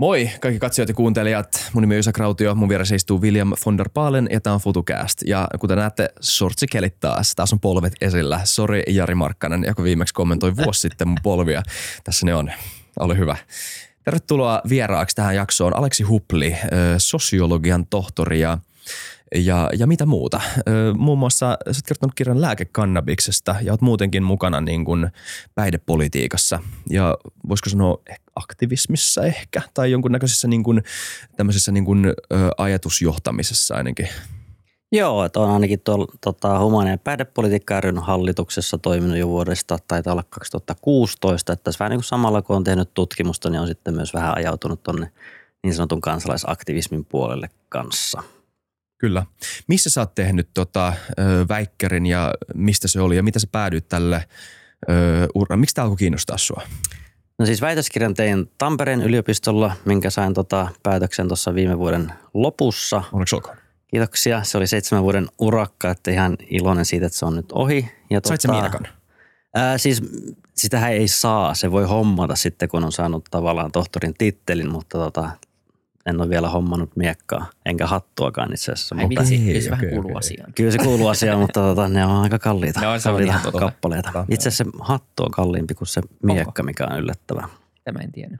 Moi kaikki katsojat ja kuuntelijat. Mun nimi on Ysä Krautio, mun vieressä istuu William von der Paalen ja tää on FutuCast. Ja kuten näette, sortsikelit taas. Taas on polvet esillä. Sori Jari Markkanen, joka viimeksi kommentoi vuosi sitten mun polvia. Tässä ne on. Ole hyvä. Tervetuloa vieraaksi tähän jaksoon Aleksi Hupli, sosiologian tohtori ja ja, ja mitä muuta. Muun muassa sä oot kertonut kirjan lääkekannabiksesta ja oot muutenkin mukana niin kuin päihdepolitiikassa ja voisiko sanoa aktivismissa ehkä tai jonkunnäköisessä niin kuin, tämmöisessä niin kuin, ajatusjohtamisessa ainakin. Joo, että on ainakin tuolla tota, humanien päihdepolitiikka hallituksessa toiminut jo vuodesta, taitaa olla 2016, että tässä vähän niin kuin samalla kun on tehnyt tutkimusta, niin on sitten myös vähän ajautunut tuonne niin sanotun kansalaisaktivismin puolelle kanssa – Kyllä. Missä sä oot tehnyt tota, ö, väikkärin ja mistä se oli ja mitä sä päädyit tälle uraan? Miksi tämä alkoi kiinnostaa sua? No siis väitöskirjan tein Tampereen yliopistolla, minkä sain tota päätöksen tuossa viime vuoden lopussa. Onneksi olkoon. Kiitoksia. Se oli seitsemän vuoden urakka, että ihan iloinen siitä, että se on nyt ohi. Ja Sait tota, miinakan? Ää, siis sitähän ei saa. Se voi hommata sitten, kun on saanut tavallaan tohtorin tittelin, mutta tota, en ole vielä hommannut miekkaa, enkä hattuakaan itse asiassa. Ei mutta, vitsi, kyllä se vähän kuuluu asiaan. Kyllä se kuuluu asiaan, mutta tota, ne on aika kalliita, ne on kalliita kappaleita. Itse asiassa se hattu on kalliimpi kuin se miekka, mikä on yllättävää. Tämä en tiedä.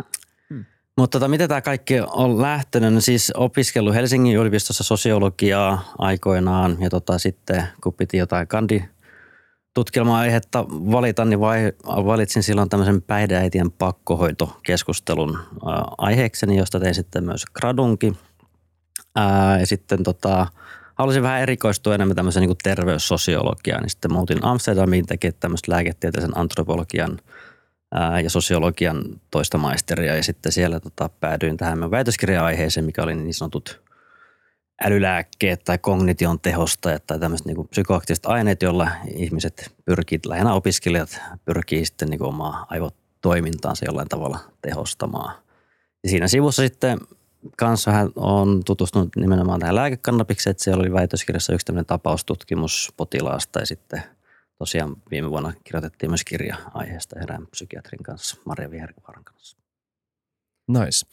Hmm. Mutta tota, miten tämä kaikki on lähtenyt? No siis opiskellut Helsingin yliopistossa sosiologiaa aikoinaan ja tota, sitten kun piti jotain kandi tutkielma-aihetta valita, niin vai, valitsin silloin tämmöisen päihdeäitien pakkohoitokeskustelun ää, aiheekseni, josta tein sitten myös gradunkin. Ää, ja sitten tota, halusin vähän erikoistua enemmän tämmöiseen niin terveyssosiologiaan, niin sitten muutin Amsterdamiin tekemään tämmöistä lääketieteellisen antropologian ää, ja sosiologian toista maisteria ja sitten siellä tota, päädyin tähän väitöskirja-aiheeseen, mikä oli niin sanotut älylääkkeet tai kognition tehostajat tai tämmöiset niin psykoaktiiviset aineet, joilla ihmiset pyrkii, lähinnä opiskelijat pyrkii sitten niin omaa aivotoimintaansa jollain tavalla tehostamaan. Ja siinä sivussa sitten kanssa hän on tutustunut nimenomaan tähän lääkekannabikseen, että siellä oli väitöskirjassa yksi tämmöinen tapaustutkimus potilaasta ja sitten tosiaan viime vuonna kirjoitettiin myös kirja aiheesta erään psykiatrin kanssa, Maria Vihervaaran kanssa. Nice.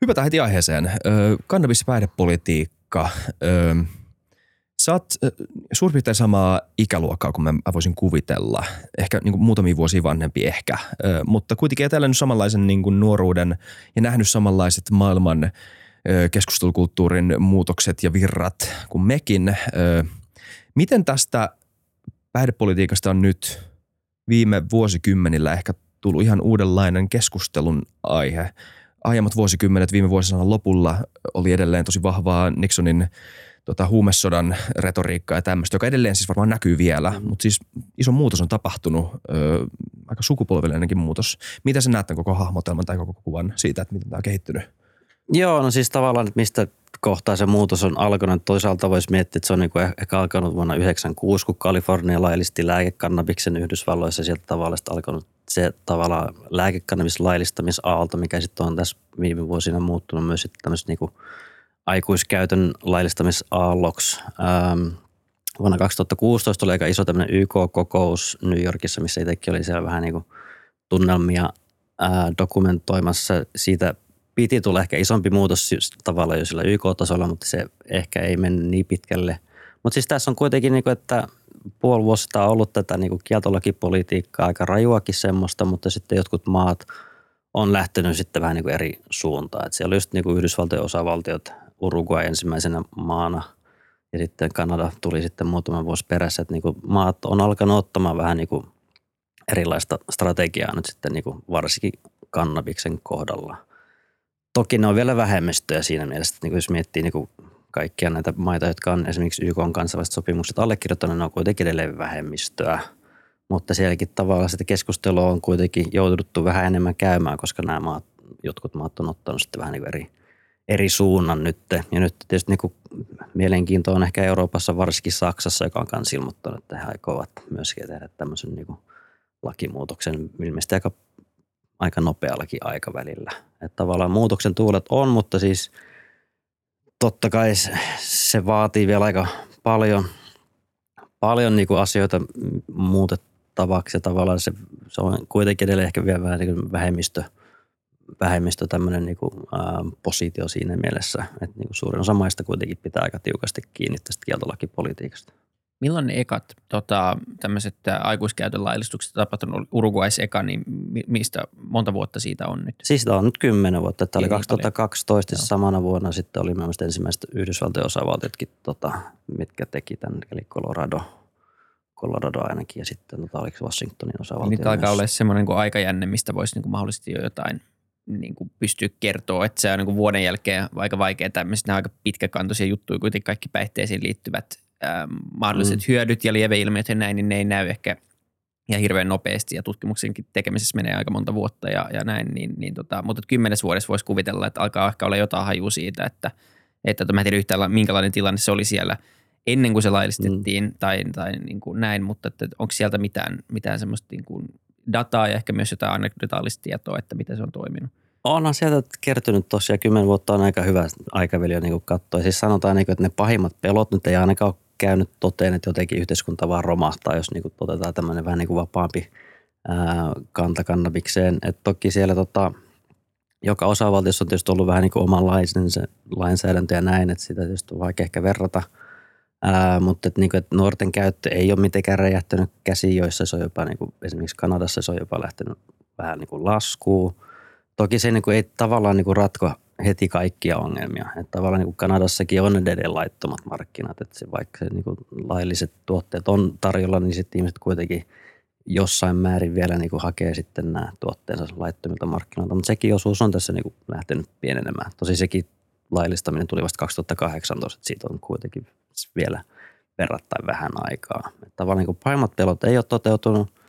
Hypätään heti aiheeseen. Kannabis- ja Pekka, öö, sä oot suurin piirtein samaa ikäluokkaa kuin mä voisin kuvitella. Ehkä niin kuin muutamia vuosia vanhempi ehkä, öö, mutta kuitenkin etelännyt samanlaisen niin kuin nuoruuden ja nähnyt samanlaiset maailman öö, keskustelukulttuurin muutokset ja virrat kuin mekin. Öö, miten tästä päihdepolitiikasta on nyt viime vuosikymmenillä ehkä tullut ihan uudenlainen keskustelun aihe – aiemmat vuosikymmenet viime vuosisadan lopulla oli edelleen tosi vahvaa Nixonin tota, huumesodan retoriikkaa ja tämmöistä, joka edelleen siis varmaan näkyy vielä, mm. mutta siis iso muutos on tapahtunut, ö, aika sukupolvellinenkin muutos. Mitä sä näet tämän koko hahmotelman tai koko kuvan siitä, että miten tämä on kehittynyt? Joo, no siis tavallaan, että mistä kohtaa se muutos on alkanut. Toisaalta voisi miettiä, että se on niin kuin ehkä alkanut vuonna 1996, kun Kalifornia laillisti lääkekannabiksen Yhdysvalloissa. Sieltä tavallaan alkanut se tavallaan lääkekannabis laillistamisaalto, mikä sitten on tässä viime vuosina muuttunut myös sitten tämmöistä niin aikuiskäytön laillistamisaalloksi. Ähm, vuonna 2016 oli aika iso tämmöinen YK-kokous New Yorkissa, missä itsekin oli siellä vähän niin kuin tunnelmia ää, dokumentoimassa. Siitä piti tulla ehkä isompi muutos tavallaan jo sillä YK-tasolla, mutta se ehkä ei mennyt niin pitkälle. Mutta siis tässä on kuitenkin, niin kuin, että puoli vuotta on ollut tätä niin kieltolakipolitiikkaa, aika rajuakin semmoista, mutta sitten jotkut maat on lähtenyt sitten vähän niin kuin eri suuntaan. Että siellä on just niin kuin Yhdysvaltojen osavaltiot, Uruguay ensimmäisenä maana ja sitten Kanada tuli sitten muutama vuosi perässä, että niin kuin maat on alkanut ottamaan vähän niin kuin erilaista strategiaa nyt sitten niin kuin varsinkin kannabiksen kohdalla. Toki ne on vielä vähemmistöjä siinä mielessä, että niin kuin jos miettii niin kuin kaikkia näitä maita, jotka on esimerkiksi YK on kansainväliset sopimukset allekirjoittaneet, ne on kuitenkin edelleen vähemmistöä. Mutta sielläkin tavalla sitä keskustelua on kuitenkin jouduttu vähän enemmän käymään, koska nämä maat, jotkut maat on ottanut sitten vähän niin eri, eri suunnan nyt. Ja nyt tietysti niin kuin mielenkiinto on ehkä Euroopassa, varsinkin Saksassa, joka on myös ilmoittanut, että he aikovat myöskin tehdä tämmöisen niin lakimuutoksen ilmeisesti aika, aika nopeallakin aikavälillä. Että tavallaan muutoksen tuulet on, mutta siis – totta kai se vaatii vielä aika paljon, paljon niin kuin asioita muutettavaksi ja tavallaan se, se on kuitenkin edelleen ehkä vielä vähän niin vähemmistö, vähemmistö tämmöinen niin kuin, positio siinä mielessä, että niin kuin suurin osa maista kuitenkin pitää aika tiukasti kiinni tästä kieltolakipolitiikasta. Milloin ne ekat tota, tämmöiset aikuiskäytön laillistukset tapahtunut Uruguais eka, niin mistä monta vuotta siitä on nyt? Siis tämä on nyt kymmenen vuotta. Tämä oli 2012 niin samana vuonna sitten oli mielestäni ensimmäiset Yhdysvaltojen osavaltiotkin, tota, mitkä teki tämän, eli Colorado, Colorado ainakin ja sitten tota, oliko Washingtonin osavaltio. Niin alkaa olla semmoinen niin aikajänne, mistä voisi niin kuin mahdollisesti jo jotain niin kuin pystyä kertoa, että se on niin kuin vuoden jälkeen aika vaikea tämmöiset, nämä aika pitkäkantoisia juttuja, kuitenkin kaikki päihteisiin liittyvät ähm, mahdolliset mm. hyödyt ja lieveilmiöt ja näin, niin ne ei näy ehkä ja hirveän nopeasti ja tutkimuksenkin tekemisessä menee aika monta vuotta ja, ja näin, niin, niin tota, mutta kymmenes vuodessa voisi kuvitella, että alkaa ehkä olla jotain hajua siitä, että, että, että mä en tiedä yhtään minkälainen tilanne se oli siellä ennen kuin se laillistettiin mm. tai, tai niin kuin näin, mutta että onko sieltä mitään, mitään semmoista niin kuin dataa ja ehkä myös jotain anekdotaalista tietoa, että miten se on toiminut? Onhan sieltä kertynyt tosiaan, kymmen vuotta on aika hyvä aikaväli niin katsoa. Siis sanotaan, niin kuin, että ne pahimmat pelot nyt ei ainakaan ole käynyt toteen, että jotenkin yhteiskunta vaan romahtaa, jos niin kuin, otetaan tämmöinen vähän niin kuin vapaampi ää, kanta kannabikseen. Et toki siellä tota, joka osavaltiossa on tietysti ollut vähän niin kuin omanlaisensa lainsäädäntö ja näin, että sitä tietysti on vaikea ehkä verrata. Ää, mutta että, niin kuin, että nuorten käyttö ei ole mitenkään räjähtänyt käsiin, joissa se on jopa niin kuin, esimerkiksi Kanadassa se on jopa lähtenyt vähän niin kuin laskuun. Toki se niin kuin, ei tavallaan niin kuin ratko heti kaikkia ongelmia. Että tavallaan niin kuin Kanadassakin on edelleen laittomat markkinat, että se, vaikka se niin kuin lailliset tuotteet on tarjolla, niin sitten ihmiset kuitenkin jossain määrin vielä niin kuin hakee sitten nämä tuotteensa laittomilta markkinoilta. Mutta sekin osuus on tässä niin kuin lähtenyt pienenemään. Tosi sekin laillistaminen tuli vasta 2018, että siitä on kuitenkin vielä verrattain vähän aikaa. Että tavallaan niin kuin pelot ei ole toteutunut –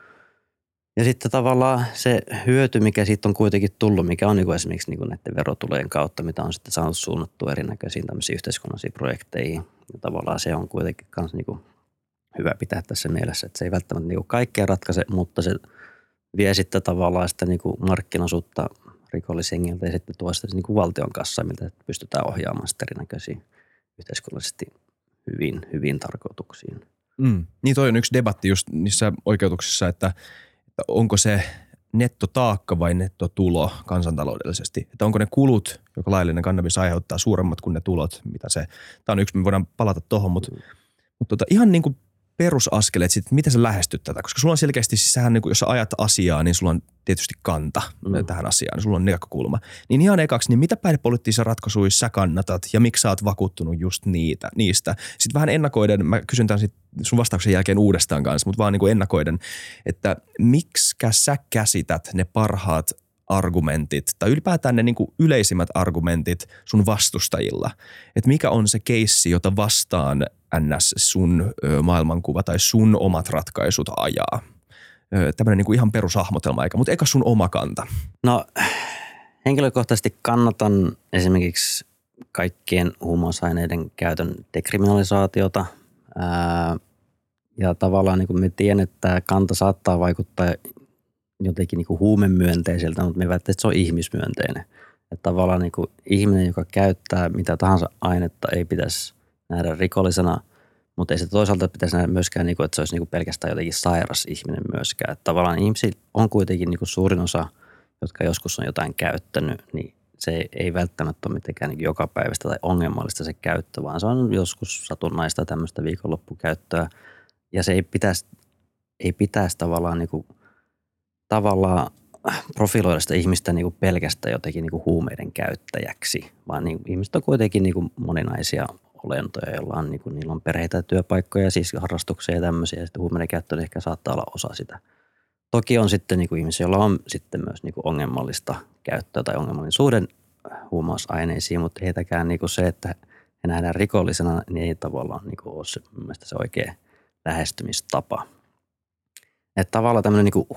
ja sitten tavallaan se hyöty, mikä siitä on kuitenkin tullut, mikä on niin esimerkiksi niin näiden verotulojen kautta, mitä on sitten saanut suunnattua erinäköisiin tämmöisiin yhteiskunnallisiin projekteihin. Ja tavallaan se on kuitenkin myös niin hyvä pitää tässä mielessä, että se ei välttämättä niin kaikkea ratkaise, mutta se vie sitten tavallaan sitä niin markkinasuutta rikollisengiltä ja sitten tuo sitä niin valtion kanssa, mitä pystytään ohjaamaan sitten erinäköisiin yhteiskunnallisesti hyvin, hyvin tarkoituksiin. Mm. Niin toi on yksi debatti just niissä oikeutuksissa, että – onko se nettotaakka vai nettotulo kansantaloudellisesti. Että onko ne kulut, joka laillinen kannabis aiheuttaa, suuremmat kuin ne tulot, mitä se, tämä on yksi, me voidaan palata tuohon, mutta, mutta tota, ihan niin kuin perusaskeleet, sit, miten sä lähestyt tätä? Koska sulla on selkeästi, siis sähän, niin kun, jos sä ajat asiaa, niin sulla on tietysti kanta mm. tähän asiaan, niin sulla on näkökulma. Niin ihan ekaksi, niin mitä päihdepoliittisia ratkaisuja sä kannatat ja miksi sä oot vakuuttunut just niitä, niistä? Sitten vähän ennakoiden, mä kysyn tämän sit sun vastauksen jälkeen uudestaan kanssa, mutta vaan niin kuin ennakoiden, että miksi sä käsität ne parhaat argumentit tai ylipäätään ne niin kuin yleisimmät argumentit sun vastustajilla. Että mikä on se keissi, jota vastaan ns. sun maailmankuva tai sun omat ratkaisut ajaa. Tämmöinen niin kuin ihan perusahmotelma eikä, mutta eikä sun oma kanta. No henkilökohtaisesti kannatan esimerkiksi kaikkien huumausaineiden käytön dekriminalisaatiota. Ää, ja tavallaan niin kuin me tiedän, että kanta saattaa vaikuttaa jotenkin niin kuin huumemyönteiseltä, mutta me väitetään, että se on ihmismyönteinen. Että tavallaan niin kuin ihminen, joka käyttää mitä tahansa ainetta, ei pitäisi nähdä rikollisena, mutta ei se toisaalta pitäisi nähdä myöskään, niin kuin, että se olisi niin kuin pelkästään jotenkin sairas ihminen myöskään. Että tavallaan ihmisiä on kuitenkin niin kuin suurin osa, jotka joskus on jotain käyttänyt, niin se ei välttämättä ole mitenkään niin joka päivästä tai ongelmallista se käyttö, vaan se on joskus satunnaista tämmöistä viikonloppukäyttöä. Ja se ei pitäisi, ei pitäisi tavallaan niin kuin – tavallaan profiloida sitä ihmistä niin kuin pelkästään jotenkin niin kuin huumeiden käyttäjäksi, vaan niin, ihmiset on kuitenkin niin kuin moninaisia olentoja, joilla on, niin kuin, niillä on perheitä ja työpaikkoja, siis harrastuksia ja tämmöisiä, ja sitten huumeiden käyttö ehkä saattaa olla osa sitä. Toki on sitten niin kuin ihmisiä, joilla on sitten myös niin kuin ongelmallista käyttöä tai ongelmallinen suhde huumausaineisiin, mutta heitäkään niin kuin se, että he nähdään rikollisena, niin ei tavallaan niin kuin ole se, se oikea lähestymistapa. Että tavallaan tämmöinen niin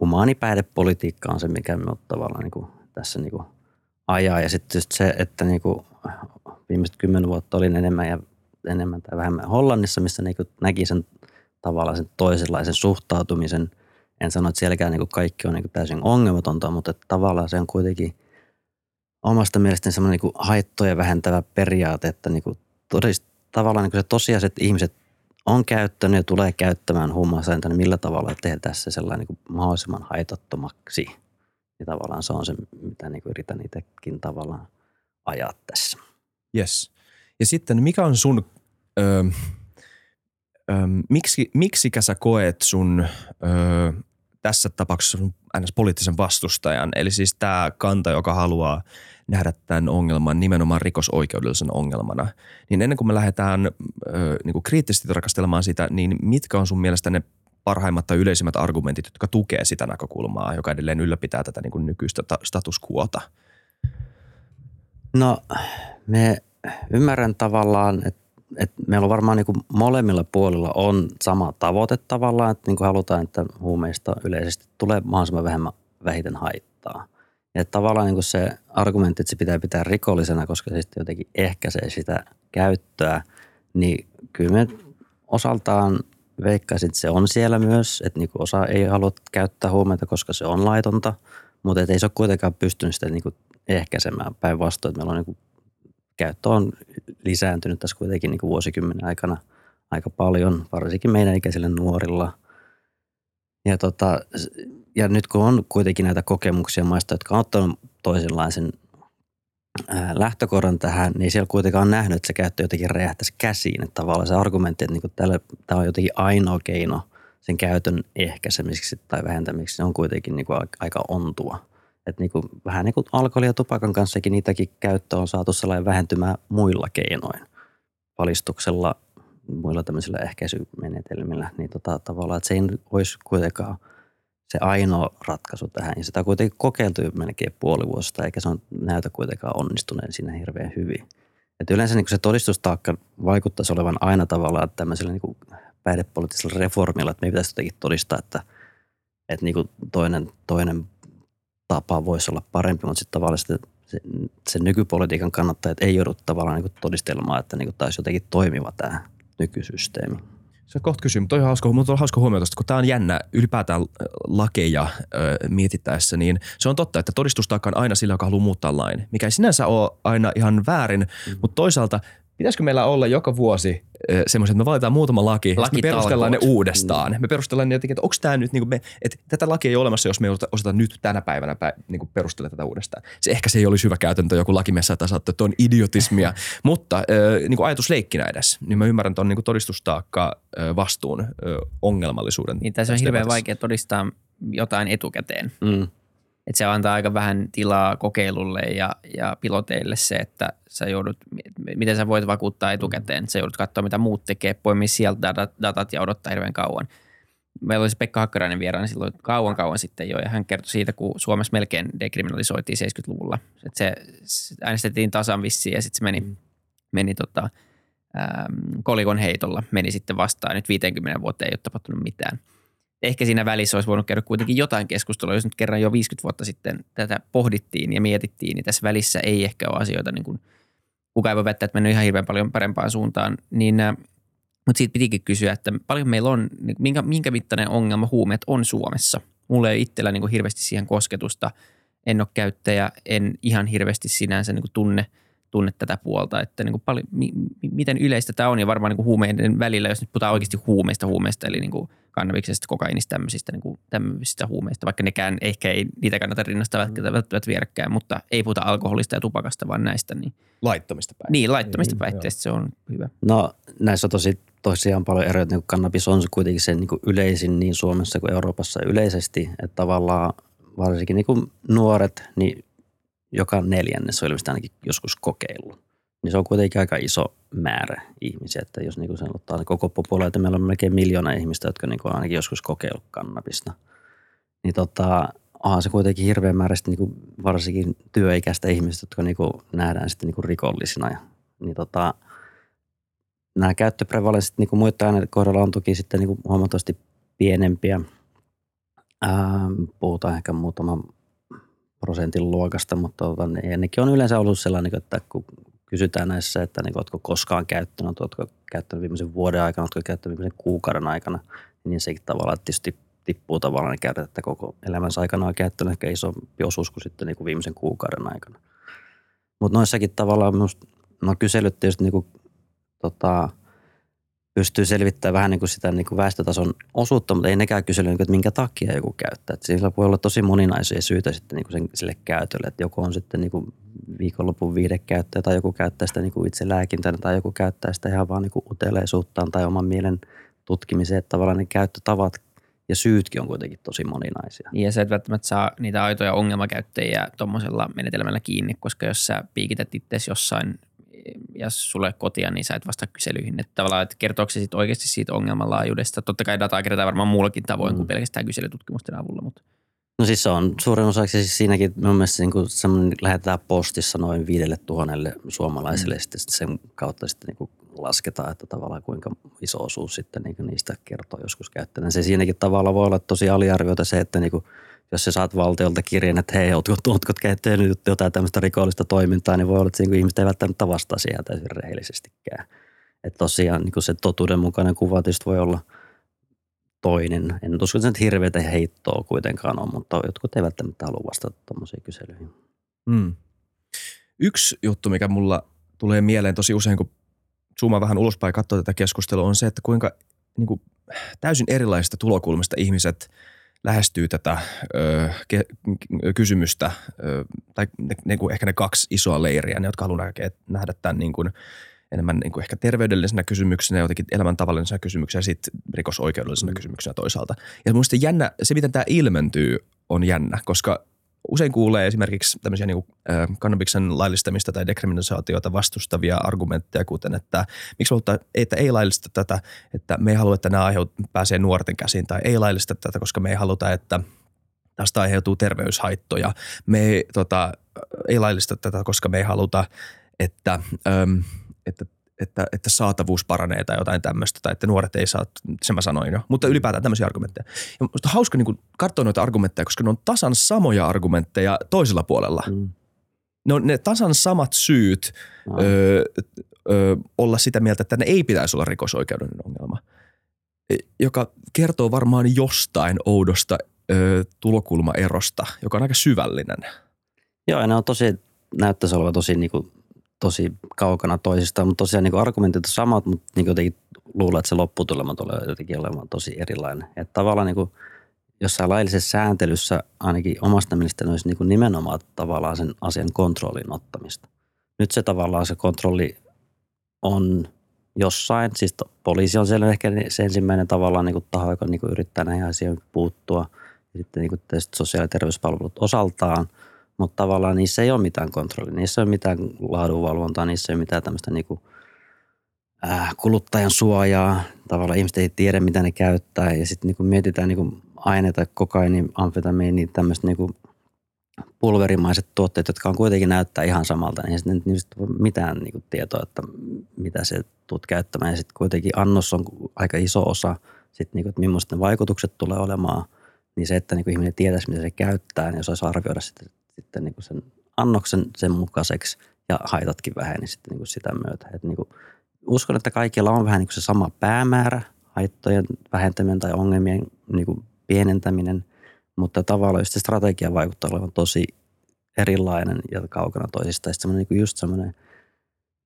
humaanipäihdepolitiikka on se, mikä me tavallaan niin kuin tässä niin kuin ajaa. Ja sitten se, että niin kuin viimeiset kymmenen vuotta olin enemmän ja enemmän tai vähemmän Hollannissa, missä niin kuin näki sen tavallaan sen toisenlaisen suhtautumisen. En sano, että sielläkään niin kuin kaikki on niin kuin täysin ongelmatonta, mutta että tavallaan se on kuitenkin omasta mielestäni semmoinen niin haittoja vähentävä periaate, että niin kuin todist, tavallaan niin kuin se tosiasia, että ihmiset on käyttänyt ja tulee käyttämään huumausaineita, niin millä tavalla tehdään se sellainen niin mahdollisimman haitattomaksi. Niin tavallaan se on se, mitä niin kuin yritän itsekin tavallaan ajaa tässä. Yes. Ja sitten mikä on sun, ö, ö, miksi, miksi sä koet sun ö, tässä tapauksessa sun poliittisen vastustajan, eli siis tämä kanta, joka haluaa nähdä tämän ongelman nimenomaan rikosoikeudellisen ongelmana, niin ennen kuin me lähdetään ö, niin kuin kriittisesti tarkastelemaan sitä, niin mitkä on sun mielestä ne parhaimmat tai yleisimmät argumentit, jotka tukee sitä näkökulmaa, joka edelleen ylläpitää tätä niin kuin nykyistä status quota? No me ymmärrän tavallaan, että, että meillä on varmaan niin kuin molemmilla puolilla on sama tavoite tavallaan, että niin kuin halutaan, että huumeista yleisesti tulee mahdollisimman vähemmän vähiten haittaa. Että tavallaan niin se argumentti, että se pitää pitää rikollisena, koska se sitten jotenkin ehkäisee sitä käyttöä, niin kyllä me osaltaan veikkaisin, että se on siellä myös, että niin kuin osa ei halua käyttää huumeita, koska se on laitonta, mutta ei se ole kuitenkaan pystynyt sitä niin kuin ehkäisemään päinvastoin, että meillä on niin kuin käyttö on lisääntynyt tässä kuitenkin niin kuin vuosikymmenen aikana aika paljon, varsinkin meidän ikäisille nuorilla. Ja, tota, ja nyt kun on kuitenkin näitä kokemuksia maista, jotka on ottanut toisenlaisen lähtökohdan tähän, niin siellä kuitenkaan on nähnyt, että se käyttö jotenkin räjähtäisi käsiin. Että tavallaan se argumentti, että niin tälle, tämä on jotenkin ainoa keino sen käytön ehkäisemiseksi tai vähentämiseksi, on kuitenkin niin kuin aika ontua. Että niin kuin, vähän niin kuin alkoholi- ja tupakan kanssakin niitäkin käyttö on saatu sellainen vähentymään muilla keinoin. Valistuksella, muilla tämmöisillä ehkäisymenetelmillä. Niin tota, tavallaan, että se ei olisi kuitenkaan se ainoa ratkaisu tähän. Ja sitä on kuitenkin kokeiltu melkein puoli vuosta, eikä se on näytä kuitenkaan onnistuneen siinä hirveän hyvin. Et yleensä niin se todistustaakka vaikuttaisi olevan aina tavallaan tämmöisellä niin päihdepoliittisella reformilla, että me pitäisi jotenkin todistaa, että, että niin toinen, toinen tapa voisi olla parempi, mutta sitten tavallaan se, se, se nykypolitiikan kannattajat ei joudu tavallaan niin todistelemaan, että niin olisi jotenkin toimiva tämä nykysysteemi. Se kohta kysyy, mutta on hauska, mutta on hauska huomioida, kun tämä on jännä ylipäätään lakeja äh, mietittäessä, niin se on totta, että todistustaakka on aina sillä, joka haluaa muuttaa lain, mikä ei sinänsä ole aina ihan väärin, mm. mutta toisaalta pitäisikö meillä olla joka vuosi semmoiset, että me valitaan muutama laki, laki me perustellaan ne uudestaan. Mm. Me perustellaan ne jotenkin, että onko tämä nyt, niin kuin me, että tätä lakia ei ole olemassa, jos me ei osata nyt tänä päivänä pä, niin kuin perustella tätä uudestaan. Se ehkä se ei olisi hyvä käytäntö, joku lakimessa tai että on idiotismia, mutta äh, niin kuin ajatusleikkinä edes, niin mä ymmärrän tuon niin todistustaakka äh, vastuun äh, ongelmallisuuden. Niin tässä on hirveän vaikea todistaa jotain etukäteen. Mm. Että se antaa aika vähän tilaa kokeilulle ja, ja piloteille se, että sä joudut, miten sä voit vakuuttaa etukäteen. Sä joudut katsoa, mitä muut tekee, poimia sieltä datat, ja odottaa hirveän kauan. Meillä oli se Pekka Hakkarainen vieraana silloin kauan kauan sitten jo, ja hän kertoi siitä, kun Suomessa melkein dekriminalisoitiin 70-luvulla. Että se, se äänestettiin tasan vissiin ja sitten se meni, meni tota, ähm, kolikon heitolla, meni sitten vastaan. Nyt 50 vuotta ei ole tapahtunut mitään – ehkä siinä välissä olisi voinut käydä kuitenkin jotain keskustelua, jos nyt kerran jo 50 vuotta sitten tätä pohdittiin ja mietittiin, niin tässä välissä ei ehkä ole asioita, niin kuin, kuka ei voi väittää, että mennyt ihan hirveän paljon parempaan suuntaan, niin äh, mutta siitä pitikin kysyä, että paljon meillä on, niin minkä, minkä mittainen ongelma huumeet on Suomessa. Mulla ei itsellä niin kuin hirveästi siihen kosketusta. En ole käyttäjä, en ihan hirveästi sinänsä niin kuin tunne – tunne tätä puolta, että niin kuin paljon, mi, miten yleistä tämä on ja varmaan niin kuin huumeiden välillä, jos nyt puhutaan oikeasti huumeista huumeista, eli niin kuin kannabiksesta, kokainista, tämmöisistä, niin kuin tämmöisistä huumeista, vaikka nekään ehkä ei, niitä kannata rinnastaa välttämättä vierekkäin, mutta ei puhuta alkoholista ja tupakasta, vaan näistä. Niin, laittomista päihteistä. Niin, laittomista niin, päihteistä, se on hyvä. No näissä on tosi, tosiaan paljon eroja, että niin kannabis on kuitenkin se niin kuin yleisin niin Suomessa kuin Euroopassa yleisesti, että tavallaan varsinkin niin kuin nuoret, niin joka neljännes on ilmeisesti ainakin joskus kokeillut. Niin se on kuitenkin aika iso määrä ihmisiä, että jos niin sen ottaa koko populaatio, meillä on melkein miljoona ihmistä, jotka niin on ainakin joskus kokeillut kannabista. Niin tota, onhan se kuitenkin hirveän määrä sitten niin varsinkin työikäistä ihmistä, jotka niin nähdään sitten niin rikollisina. Ja, niin tota, nämä käyttöprevalenssit niin muiden aineiden kohdalla on toki sitten niin huomattavasti pienempiä. Ää, puhutaan ehkä muutaman prosentin luokasta, mutta tota, ja nekin on yleensä ollut sellainen, että kun kysytään näissä, että niin, oletko koskaan käyttänyt, oletko käyttänyt viimeisen vuoden aikana, oletko käyttänyt viimeisen kuukauden aikana, niin sekin tavallaan tietysti tippuu tavallaan niin käydä, että koko elämänsä aikana on käyttänyt ehkä isompi osuus kuin sitten niin kuin viimeisen kuukauden aikana. Mutta noissakin tavallaan minusta, no kyselyt tietysti niin kuin, tota, pystyy selvittämään vähän niin kuin sitä niin kuin väestötason osuutta, mutta ei nekään kysele, niin kuin, että minkä takia joku käyttää. Että sillä voi olla tosi moninaisia syitä sitten niin kuin sen, sille käytölle, että joku on sitten niin kuin viikonlopun viidekäyttäjä tai joku käyttää sitä niin kuin itse lääkintänä tai joku käyttää sitä ihan vaan niin kuin uteleisuuttaan tai oman mielen tutkimiseen, että tavallaan ne käyttötavat ja syytkin on kuitenkin tosi moninaisia. Niin ja sä et välttämättä saa niitä aitoja ongelmakäyttäjiä tuommoisella menetelmällä kiinni, koska jos sä piikität itse jossain ja sulle kotia, niin sä et vastaa kyselyihin. Että tavallaan, että kertooko se sit oikeasti siitä ongelmanlaajuudesta. Totta kai dataa kerätään varmaan muullakin tavoin mm. kuin pelkästään kyselytutkimusten avulla. Mutta. No siis se on suurin osaksi siis siinäkin mun mielestä niin kuin semmoinen lähetetään postissa noin viidelle tuhannelle suomalaiselle mm. sitten sen kautta sitten niin kuin lasketaan, että tavallaan kuinka iso osuus sitten niin niistä kertoo joskus käyttäneen. Se siinäkin tavalla voi olla tosi aliarvioita se, että niin kuin, jos sä saat valtiolta kirjeen, että hei, ootko, ootko tehnyt jotain tämmöistä rikollista toimintaa, niin voi olla, että ihmiset eivät välttämättä vastaa siihen täysin rehellisestikään. Että tosiaan niin se totuudenmukainen kuva tietysti voi olla toinen. En usko, että se hirveätä heittoa kuitenkaan on, mutta jotkut eivät välttämättä halua vastata tuommoisiin kyselyihin. Mm. Yksi juttu, mikä mulla tulee mieleen tosi usein, kun zoomaa vähän ulospäin ja katsoo tätä keskustelua, on se, että kuinka niin kuin, täysin erilaisista tulokulmista ihmiset lähestyy tätä ö, ke, kysymystä, ö, tai ne, ne, ehkä ne kaksi isoa leiriä, ne jotka haluaa nähdä tämän niin kuin, enemmän niin kuin ehkä terveydellisenä kysymyksenä, jotenkin elämäntavallisena kysymyksenä ja sitten rikosoikeudellisena mm. kysymyksenä toisaalta. Ja minusta jännä, se miten tämä ilmentyy on jännä, koska usein kuulee esimerkiksi tämmöisiä niin kuin, kannabiksen laillistamista tai dekriminalisaatiota vastustavia argumentteja, kuten että miksi halutaan, että ei laillista tätä, että me ei halua, että nämä aiheut, pääsee nuorten käsiin, tai ei laillista tätä, koska me ei haluta, että tästä aiheutuu terveyshaittoja. Me ei, tota, ei laillista tätä, koska me ei haluta, että, ähm, että että, että saatavuus paranee tai jotain tämmöistä, tai että nuoret ei saa, se mä sanoin jo, mutta ylipäätään tämmöisiä argumentteja. Ja musta hauska niin katsoa noita argumentteja, koska ne on tasan samoja argumentteja toisella puolella. Mm. Ne on ne tasan samat syyt no. ö, ö, olla sitä mieltä, että ne ei pitäisi olla rikosoikeudellinen ongelma, e, joka kertoo varmaan jostain oudosta ö, tulokulmaerosta, joka on aika syvällinen. Joo, ja ne on tosi, näyttäisi olevan tosi niin kuin tosi kaukana toisistaan, mutta tosiaan niin argumentit on samat, mutta niin jotenkin luulen, että se lopputulema tulee jotenkin olemaan tosi erilainen. Että tavallaan niin kuin jossain laillisessa sääntelyssä ainakin omasta mielestäni olisi niin kuin nimenomaan tavallaan sen asian kontrollin ottamista. Nyt se tavallaan se kontrolli on jossain, siis poliisi on siellä ehkä se ensimmäinen tavallaan niin kuin taho, joka niin kuin yrittää näihin asioihin puuttua. Sitten niin kuin sosiaali- ja terveyspalvelut osaltaan – mutta tavallaan niissä ei ole mitään kontrollia, niissä ei ole mitään laadunvalvontaa, niissä ei ole mitään tämmöistä niinku, äh, kuluttajan suojaa. Tavallaan ihmiset ei tiedä, mitä ne käyttää ja sitten niinku mietitään niinku aineita, kokaini, amfetamiini, tämmöistä niinku pulverimaiset tuotteet, jotka on kuitenkin näyttää ihan samalta, niin sitten niistä ei mitään niinku tietoa, että mitä se tulet käyttämään. Ja sitten kuitenkin annos on aika iso osa, sitten niinku, että millaista ne vaikutukset tulee olemaan, niin se, että niinku ihminen tietäisi, mitä se käyttää, niin osaisi arvioida sitten sitten niin kuin sen annoksen sen mukaiseksi ja haitatkin väheni sitten niin kuin sitä myötä. Et niin kuin, uskon, että kaikilla on vähän niin kuin se sama päämäärä, haittojen vähentäminen tai ongelmien niin kuin pienentäminen, mutta tavallaan se strategia vaikuttaa olevan tosi erilainen ja kaukana toisista. Ja semmoinen niin just semmoinen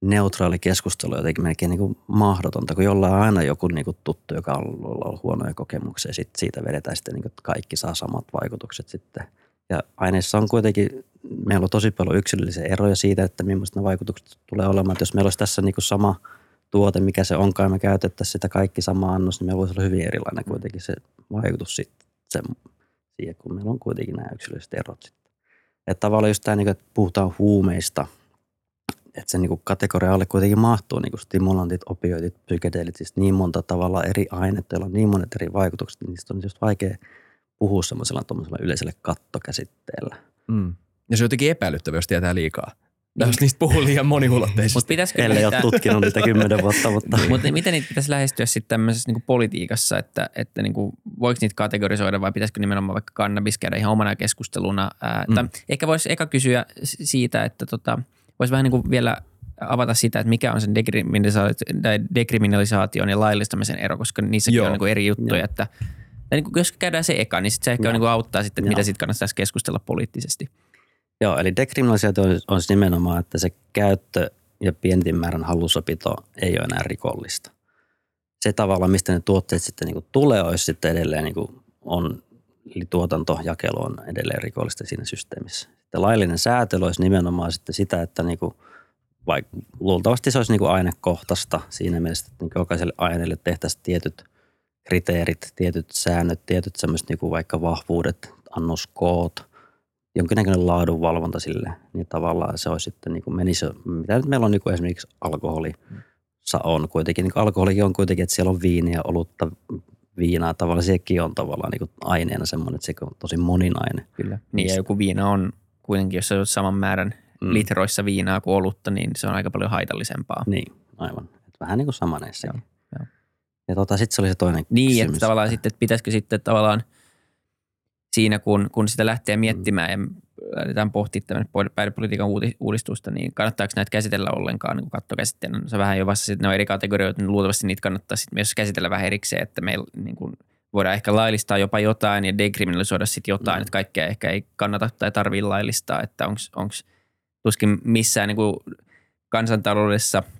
neutraali keskustelu jotenkin melkein niin kuin mahdotonta, kun jollain on aina joku niin kuin tuttu, joka on ollut huonoja kokemuksia. Sitten siitä vedetään sitten, niin kuin, kaikki saa samat vaikutukset sitten – ja aineissa on kuitenkin, meillä on tosi paljon yksilöllisiä eroja siitä, että millaista ne vaikutukset tulee olemaan. Että jos meillä olisi tässä niin kuin sama tuote, mikä se onkaan, ja me käytettäisiin sitä kaikki sama annos, niin meillä voisi olla hyvin erilainen kuitenkin se vaikutus sitten se, kun meillä on kuitenkin nämä yksilölliset erot sitten. Että tavallaan just tämä, niin kuin, että puhutaan huumeista, että se niin kategoria alle kuitenkin mahtuu niin stimulantit, opioidit, psykedeelit, siis niin monta tavalla eri ainetta, joilla on niin monet eri vaikutukset, niin niistä on just vaikea – puhua semmoisella yleisellä kattokäsitteellä. Mm. Ja se on jotenkin epäilyttävä, jos tietää liikaa. Niin. Jos niistä puhuu liian moniulotteisesti. Mutta pitäisikö Ellei ole tutkinut niitä kymmenen vuotta. Mutta niin. Mutta miten niitä pitäisi lähestyä sitten tämmöisessä niinku politiikassa, että, että niinku, voiko niitä kategorisoida vai pitäisikö nimenomaan vaikka kannabis käydä ihan omana keskusteluna? Ää, mm. Ehkä voisi eka kysyä siitä, että tota, voisi vähän niinku vielä avata sitä, että mikä on sen dekriminalisaation ja laillistamisen ero, koska niissäkin Joo. on niinku eri juttuja, Joo. että – niin kuin, jos käydään se eka, niin sit se ehkä on, niin kuin auttaa sitten, että mitä sitten kannattaisi keskustella poliittisesti. Joo, eli dekriminalisaatio on, on nimenomaan, että se käyttö ja pientin määrän hallussapito ei ole enää rikollista. se tavalla, mistä ne tuotteet sitten niin kuin tulee, olisi sitten edelleen niin kuin on, eli tuotanto, jakelu on edelleen rikollista siinä systeemissä. Sitten laillinen säätely olisi nimenomaan sitten sitä, että niin kuin, vaikka luultavasti se olisi niin kuin ainekohtaista siinä mielessä, että niin jokaiselle aineelle tehtäisiin tietyt kriteerit, tietyt säännöt, tietyt semmoiset niin kuin vaikka vahvuudet, annoskoot, jonkinnäköinen laadunvalvonta sille, niin tavallaan se olisi sitten niin kuin menisi, mitä nyt meillä on niin kuin esimerkiksi alkoholi, on kuitenkin, niin alkoholikin on kuitenkin, että siellä on viiniä, olutta, viinaa tavallaan, sekin on tavallaan niin kuin aineena semmoinen, että se on tosi moninainen. Kyllä. Niin ja joku viina on kuitenkin, jos on saman määrän mm. litroissa viinaa kuin olutta, niin se on aika paljon haitallisempaa. Niin, aivan. Et vähän niin kuin sama näissäkin. Joo, Ja tota, sitten se oli se toinen Niin, kysymys. että tavallaan sitten, että pitäisikö sitten tavallaan siinä, kun, kun sitä lähtee miettimään mm. ja lähdetään pohtimaan tämän päihdepolitiikan uudistusta, niin kannattaako näitä käsitellä ollenkaan niin kattokäsitteenä? No, se vähän jo vasta, että ne on eri kategorioita, niin luultavasti niitä kannattaa sitten myös käsitellä vähän erikseen, että meillä niin kuin voidaan ehkä laillistaa jopa jotain ja dekriminalisoida sitten jotain, mm. että kaikkea ehkä ei kannata tai tarvitse laillistaa, että onko tuskin missään niin kuin kansantaloudessa –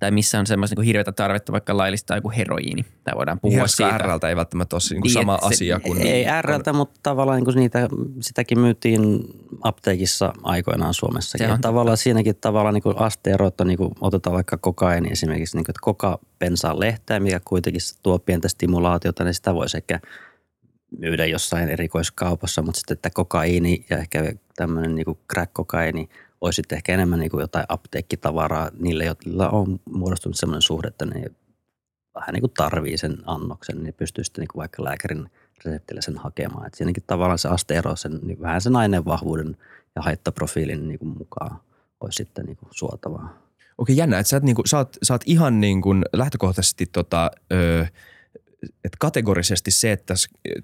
tai missä on semmoista niin hirveätä tarvetta vaikka laillistaa joku heroiini. Tai voidaan puhua Ihan siitä. RLtä ei välttämättä ole niin kuin sama se, asia kuin... Ei RLtä, mutta tavallaan niin kuin niitä, sitäkin myytiin apteekissa aikoinaan Suomessa. Se on tavallaan siinäkin tavallaan niin asteerot on, niin kuin otetaan vaikka kokaini esimerkiksi, niin kuin, että koka pensaa lehteä, mikä kuitenkin tuo pientä stimulaatiota, niin sitä voisi ehkä myydä jossain erikoiskaupassa, mutta sitten että kokaiini ja ehkä tämmöinen niin crack-kokaini – olisi sitten ehkä enemmän niin kuin jotain apteekkitavaraa niille, joilla on muodostunut sellainen suhde, että ne vähän niin kuin tarvii sen annoksen, niin pystyy sitten niin kuin vaikka lääkärin reseptillä sen hakemaan. Että siinäkin tavallaan se asteero sen, niin vähän sen aineenvahvuuden ja haittaprofiilin niin kuin mukaan olisi sitten niin kuin suotavaa. Okei, jännä, että sä, niin kuin, sä, oot, sä oot ihan niin kuin lähtökohtaisesti tota, öö, että kategorisesti se, että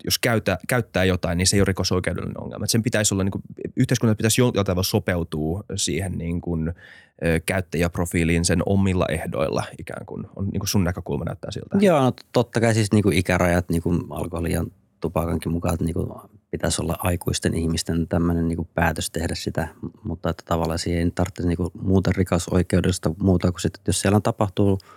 jos käytä, käyttää jotain, niin se ei ole rikosoikeudellinen ongelma. Että sen pitäisi olla, niin kuin, yhteiskunnan pitäisi jollain tavalla sopeutua siihen niin kuin, käyttäjäprofiiliin sen omilla ehdoilla ikään kuin. On, niin kuin sun näkökulma näyttää siltä. Joo, no totta kai siis niin kuin ikärajat niin kuin alkoholin ja tupakankin mukaan, että niin kuin pitäisi olla aikuisten ihmisten tämmöinen niin kuin päätös tehdä sitä, mutta että tavallaan siihen ei tarvitse niin kuin muuta rikasoikeudesta muuta kuin sitten, että jos siellä tapahtuu –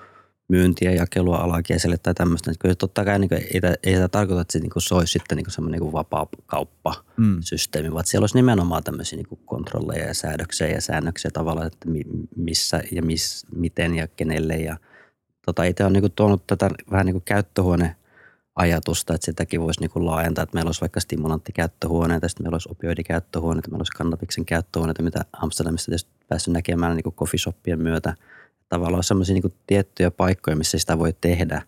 myyntiä, jakelua alakieselle tai tämmöistä. Niin kyllä totta kai niin kuin, ei, ei tämä tarkoita, että se, niin kuin, se olisi sitten niin semmoinen niin vapaa kauppasysteemi, mm. vaan siellä olisi nimenomaan tämmöisiä niin kuin kontrolleja ja säädöksiä ja säännöksiä tavallaan, että missä ja miss, miten ja kenelle. Ja, tota, itse on niin kuin, tuonut tätä vähän niin kuin käyttöhuone ajatusta, että sitäkin voisi niin kuin laajentaa, että meillä olisi vaikka stimulanttikäyttöhuoneita, sitten meillä olisi opioidikäyttöhuoneita, meillä olisi kannabiksen käyttöhuoneita, mitä Amsterdamissa tietysti päässyt näkemään niin kuin coffee myötä – tavallaan sellaisia niin tiettyjä paikkoja, missä sitä voi tehdä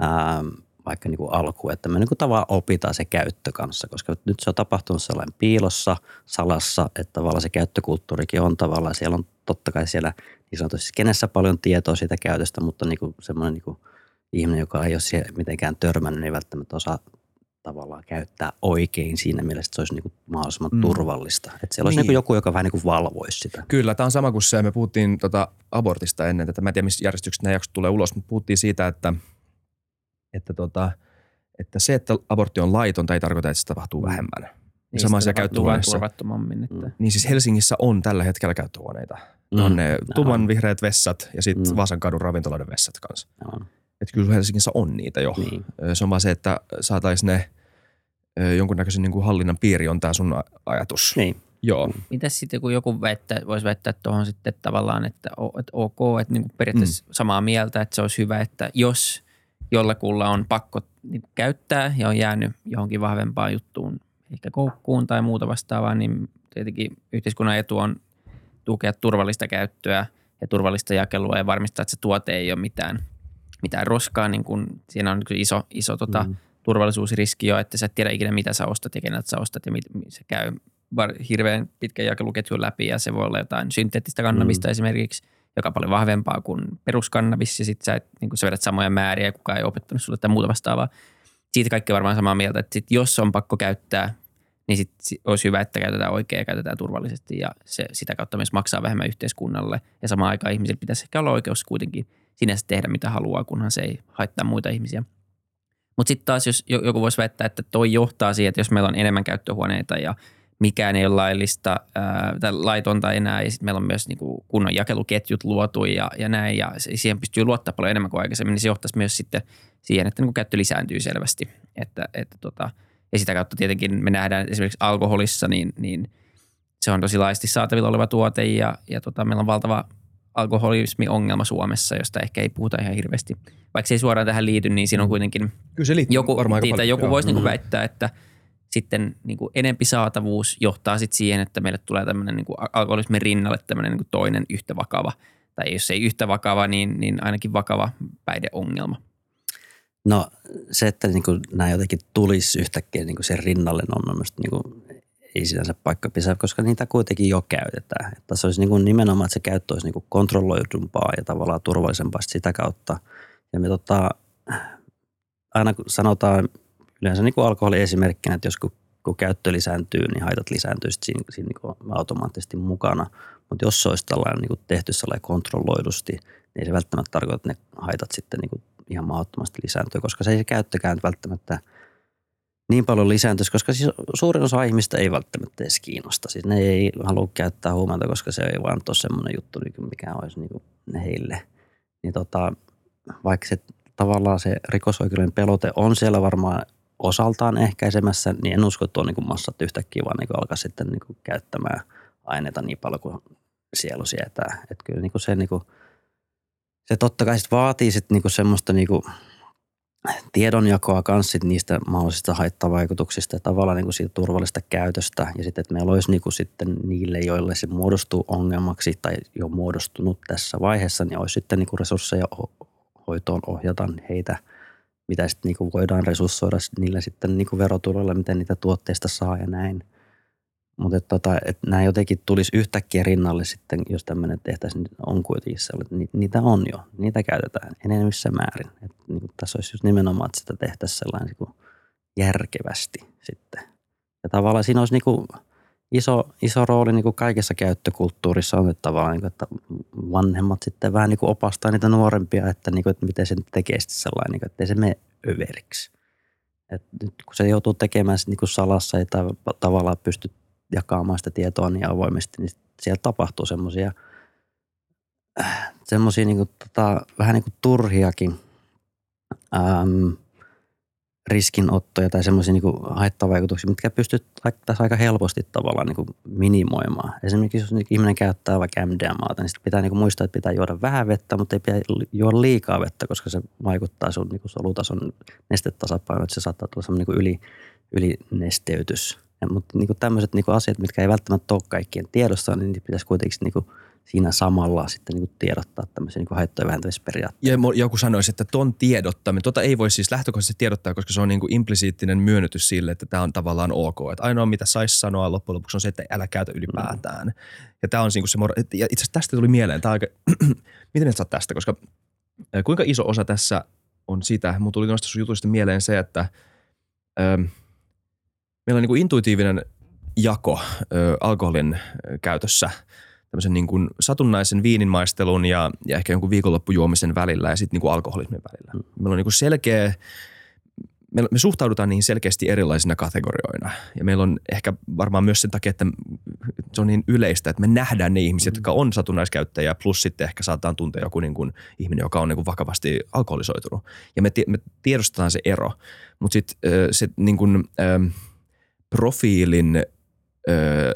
ää, vaikka niin kuin alkuun, että me niin kuin tavallaan opitaan se käyttö kanssa, koska nyt se on tapahtunut sellainen piilossa, salassa, että tavallaan se käyttökulttuurikin on tavallaan, siellä on totta kai siellä niin sanotusti kenessä paljon tietoa siitä käytöstä, mutta niin kuin semmoinen niin kuin ihminen, joka ei ole siihen mitenkään törmännyt, niin välttämättä osaa tavallaan käyttää oikein siinä mielessä, että se olisi niin kuin mahdollisimman mm. turvallista. Että siellä niin. olisi niin joku, joka vähän niin valvoisi sitä. Kyllä, tämä on sama kuin se, me puhuttiin tota abortista ennen tätä, mä en tiedä missä järjestyksessä nämä jaksot tulee ulos, mutta puhuttiin siitä, että, että, tota, että se, että abortti on laitonta ei tarkoita, että se tapahtuu vähemmän. Niin sama asia käyttöhuoneessa. Että... Mm. Niin siis Helsingissä on tällä hetkellä käyttöhuoneita. Mm. On ne tuman vihreät vessat ja sitten mm. Vaasan kadun ravintoloiden vessat kanssa. No. Että kyllä Helsingissä on niitä jo. Niin. Se on vaan se, että saataisiin ne jonkunnäköisen niin kuin hallinnan piiri on tämä sun ajatus. Niin. Joo. Mitäs sitten, kun joku väittää, voisi väittää tuohon sitten tavallaan, että, että ok, että niin kuin periaatteessa mm. samaa mieltä, että se olisi hyvä, että jos jollakulla on pakko niin käyttää ja on jäänyt johonkin vahvempaan juttuun, ehkä koukkuun tai muuta vastaavaa, niin tietenkin yhteiskunnan etu on tukea turvallista käyttöä ja turvallista jakelua ja varmistaa, että se tuote ei ole mitään, mitään roskaa. Niin kun, siinä on iso, iso tota, mm turvallisuusriski jo, että sä et tiedä ikinä mitä sä ostat ja keneltä sä ostat ja mit, se käy hirveän pitkän jakeluketjun läpi ja se voi olla jotain synteettistä kannabista mm. esimerkiksi, joka on paljon vahvempaa kuin peruskannabis ja sit sä, et, niin sä vedät samoja määriä ja kukaan ei opettanut sulle tai muuta vastaavaa. Siitä kaikki varmaan samaa mieltä, että sit jos on pakko käyttää, niin sit olisi hyvä, että käytetään oikein ja käytetään turvallisesti ja se sitä kautta myös maksaa vähemmän yhteiskunnalle ja samaan aikaan ihmisillä pitäisi ehkä olla oikeus kuitenkin sinänsä tehdä mitä haluaa, kunhan se ei haittaa muita ihmisiä – mutta sitten taas, jos joku voisi väittää, että toi johtaa siihen, että jos meillä on enemmän käyttöhuoneita ja mikään ei ole laillista ää, tai laitonta enää. Ja sitten meillä on myös niin kuin kunnon jakeluketjut luotu ja, ja näin. Ja siihen pystyy luottaa paljon enemmän kuin aikaisemmin. Niin se johtaisi myös sitten siihen, että niin kuin käyttö lisääntyy selvästi. Että, että tota, ja sitä kautta tietenkin me nähdään esimerkiksi alkoholissa, niin, niin se on tosi laajasti saatavilla oleva tuote ja, ja tota, meillä on valtava alkoholismi-ongelma Suomessa, josta ehkä ei puhuta ihan hirveästi. Vaikka se ei suoraan tähän liity, niin siinä on kuitenkin Kyllä se liittyy joku, varmaan paljon. joku Joo. voisi niinku Mm. väittää, että sitten niinku enempi saatavuus johtaa sit siihen, että meille tulee tämmöinen niinku alkoholismin rinnalle tämmöinen niinku toinen yhtä vakava, tai jos ei yhtä vakava, niin, niin ainakin vakava päihdeongelma. No se, että niin kuin nämä jotenkin tulisi yhtäkkiä niin kuin sen rinnalle, on mielestäni niin kuin, ei sinänsä paikka pisää, koska niitä kuitenkin jo käytetään. Että se olisi niin kuin nimenomaan, että se käyttö olisi niin kuin kontrolloidumpaa ja tavallaan turvallisempaa sitä kautta. Ja me tota, aina kun sanotaan yleensä niin kuin alkoholi esimerkkinä, että jos kun, kun käyttö lisääntyy, niin haitat lisääntyy siinä, siinä niin kuin automaattisesti mukana. Mutta jos se olisi tällainen niin kuin tehty sellainen kontrolloidusti, niin ei se välttämättä tarkoita, että ne haitat sitten niin kuin ihan mahdottomasti lisääntyy, koska se ei se käyttökään välttämättä niin paljon lisääntyisi, koska siis suurin osa ihmistä ei välttämättä edes kiinnosta. Siis ne ei halua käyttää huumeita, koska se ei vaan ole semmoinen juttu, niin mikä olisi niin kuin heille. Niin tota, vaikka se tavallaan se rikosoikeuden pelote on siellä varmaan osaltaan ehkäisemässä, niin en usko, että on niin massat yhtäkkiä vaan niin alkaa sitten niin käyttämään aineita niin paljon kuin sielu sietää. Että kyllä niin se, niin kuin, se totta kai sit vaatii sit niin semmoista niin kuin tiedonjakoa kanssa sit niistä mahdollisista haittavaikutuksista ja tavallaan niin kuin siitä turvallista käytöstä. Ja sitten, että meillä olisi niin kuin sitten niille, joille se muodostuu ongelmaksi tai jo muodostunut tässä vaiheessa, niin olisi sitten niin kuin resursseja ho- hoitoon ohjata heitä, mitä sitten niin kuin voidaan resurssoida niillä sitten niin kuin verotuloilla, miten niitä tuotteista saa ja näin. Mutta että tota, et nämä jotenkin tulisi yhtäkkiä rinnalle sitten, jos tämmöinen tehtäisiin, niin on kuitenkin sellainen, että ni- niitä on jo, niitä käytetään enemmissä määrin. Et niin tässä olisi just nimenomaan, että sitä tehtäisiin sellainen niin järkevästi sitten. Ja tavallaan siinä olisi niin kuin iso, iso rooli niin kuin kaikessa käyttökulttuurissa on, että tavallaan, niin kuin, että vanhemmat sitten vähän niin kuin opastaa niitä nuorempia, että, niin kuin, että miten se nyt tekee sitten sellainen, niin kuin, että ei se mene överiksi. Et nyt kun se joutuu tekemään niin kuin salassa tav- tavallaan pysty jakamaan sitä tietoa niin avoimesti, niin siellä tapahtuu semmoisia semmoisia niin tota, vähän niin kuin turhiakin äm, riskinottoja tai semmoisia niin haittavaikutuksia, mitkä pystyt tässä aika helposti tavallaan niin kuin minimoimaan. Esimerkiksi jos niinku ihminen käyttää vaikka MDMAta, niin sitten pitää niin kuin muistaa, että pitää juoda vähän vettä, mutta ei pidä juoda liikaa vettä, koska se vaikuttaa sun niin kuin solutason nestetasapainoon, että se saattaa tulla semmoinen niin yli, ylinesteytys. Mutta niin kuin tämmöiset niin kuin asiat, mitkä ei välttämättä ole kaikkien tiedossa, niin niitä pitäisi kuitenkin niin kuin siinä samalla sitten niin kuin tiedottaa tämmöisiä niin haittojen vähentämisperiaatteita. Ja joku sanoisi, että ton tiedottaminen, tota ei voi siis lähtökohtaisesti tiedottaa, koska se on niin kuin implisiittinen myönnytys sille, että tämä on tavallaan ok. Että ainoa mitä saisi sanoa loppujen lopuksi on se, että älä käytä ylipäätään. Mm. Ja tämä on niin kuin se, ja itse asiassa tästä tuli mieleen, tämä aika, miten sä oot tästä, koska kuinka iso osa tässä on sitä, mun tuli noista sun jutuista mieleen se, että ähm, meillä on niin kuin intuitiivinen jako ö, alkoholin käytössä tämmöisen niin kuin satunnaisen viininmaistelun ja, ja ehkä jonkun viikonloppujuomisen välillä ja sitten niin kuin alkoholismin välillä. Meillä on niin kuin selkeä, me, me suhtaudutaan niihin selkeästi erilaisina kategorioina. Ja meillä on ehkä varmaan myös sen takia, että se on niin yleistä, että me nähdään ne ihmiset, jotka on satunnaiskäyttäjiä plus sitten ehkä saataan tuntea joku niin kuin ihminen, joka on niin kuin vakavasti alkoholisoitunut. Ja me, me tiedostetaan se ero, mutta sitten se niin kuin, profiilin ö,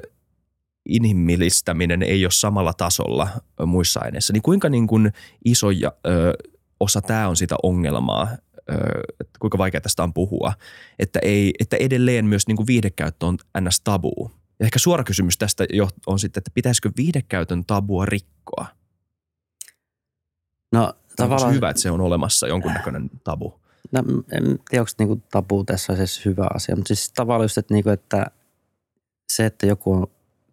inhimillistäminen ei ole samalla tasolla muissa aineissa, niin kuinka niin kuin iso ja, ö, osa tämä on sitä ongelmaa, ö, että kuinka vaikea tästä on puhua, että, ei, että edelleen myös niin kuin viihdekäyttö on ns. tabuu. Ja ehkä suora kysymys tästä jo on sitten, että pitäisikö viihdekäytön tabua rikkoa? No Tavallaan... tavallaan, hyvä, että se on olemassa jonkunnäköinen tabu. No, en tiedä, onko niinku tabu tässä edes hyvä asia, mutta siis tavallaan just, että, niinku, että se, että joku on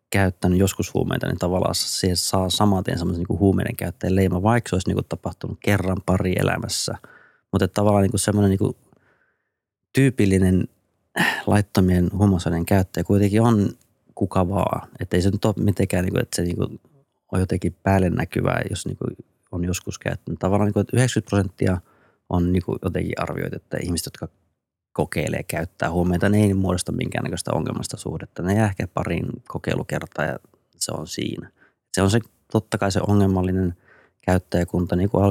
käyttänyt joskus huumeita, niin tavallaan se saa samaten semmoisen niinku huumeiden käyttäjän leima, vaikka se olisi niinku tapahtunut kerran pari elämässä. Mutta tavallaan niinku semmoinen niinku tyypillinen laittomien huumausaineiden käyttäjä kuitenkin on kuka vaan. Että ei se nyt ole mitenkään, niinku, että se niinku on jotenkin päälle näkyvää, jos niinku on joskus käyttänyt. Tavallaan niinku, että 90 prosenttia on niinku jotenkin arvioitu, että ihmiset, jotka kokeilee käyttää huumeita, ne ei muodosta minkäännäköistä ongelmasta suhdetta. Ne jää ehkä pariin kokeilukertaa ja se on siinä. Se on se totta kai se ongelmallinen käyttäjäkunta niin kuin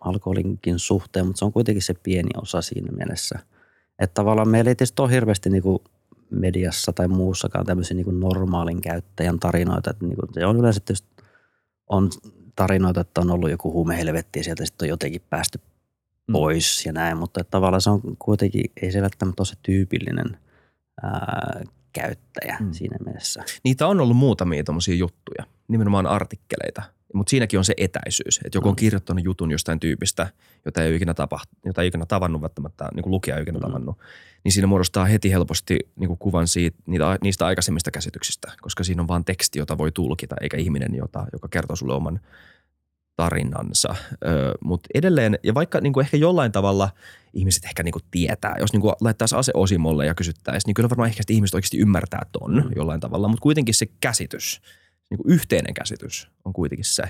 alkoholinkin suhteen, mutta se on kuitenkin se pieni osa siinä mielessä. Että tavallaan meillä ei tietysti ole hirveästi niin kuin mediassa tai muussakaan tämmöisiä niin kuin normaalin käyttäjän tarinoita. Että niin kuin se on yleensä tietysti on tarinoita, että on ollut joku huumehelvetti ja sieltä sitten on jotenkin päästy. Pois mm. ja näin, mutta että tavallaan se on kuitenkin, ei se välttämättä ole se tyypillinen ää, käyttäjä mm. siinä mielessä. Niitä on ollut muutamia tuommoisia juttuja, nimenomaan artikkeleita, mutta siinäkin on se etäisyys, että joku on mm. kirjoittanut jutun jostain tyypistä, jota ei ole ikinä, tapahtu, jota ei ikinä tavannut välttämättä, niin kuin lukija ei ikinä mm. tavannut, niin siinä muodostaa heti helposti niin kuin kuvan siitä, niitä, niistä aikaisemmista käsityksistä, koska siinä on vain teksti, jota voi tulkita, eikä ihminen, jota, joka kertoo sulle oman tarinansa. Mutta edelleen, ja vaikka niin kuin ehkä jollain tavalla ihmiset ehkä niin kuin tietää, jos niin kuin laittaisi ase osimolle ja kysyttäisiin, niin kyllä varmaan ehkä ihmiset oikeasti ymmärtää ton mm. jollain tavalla, mutta kuitenkin se käsitys, niin kuin yhteinen käsitys on kuitenkin se,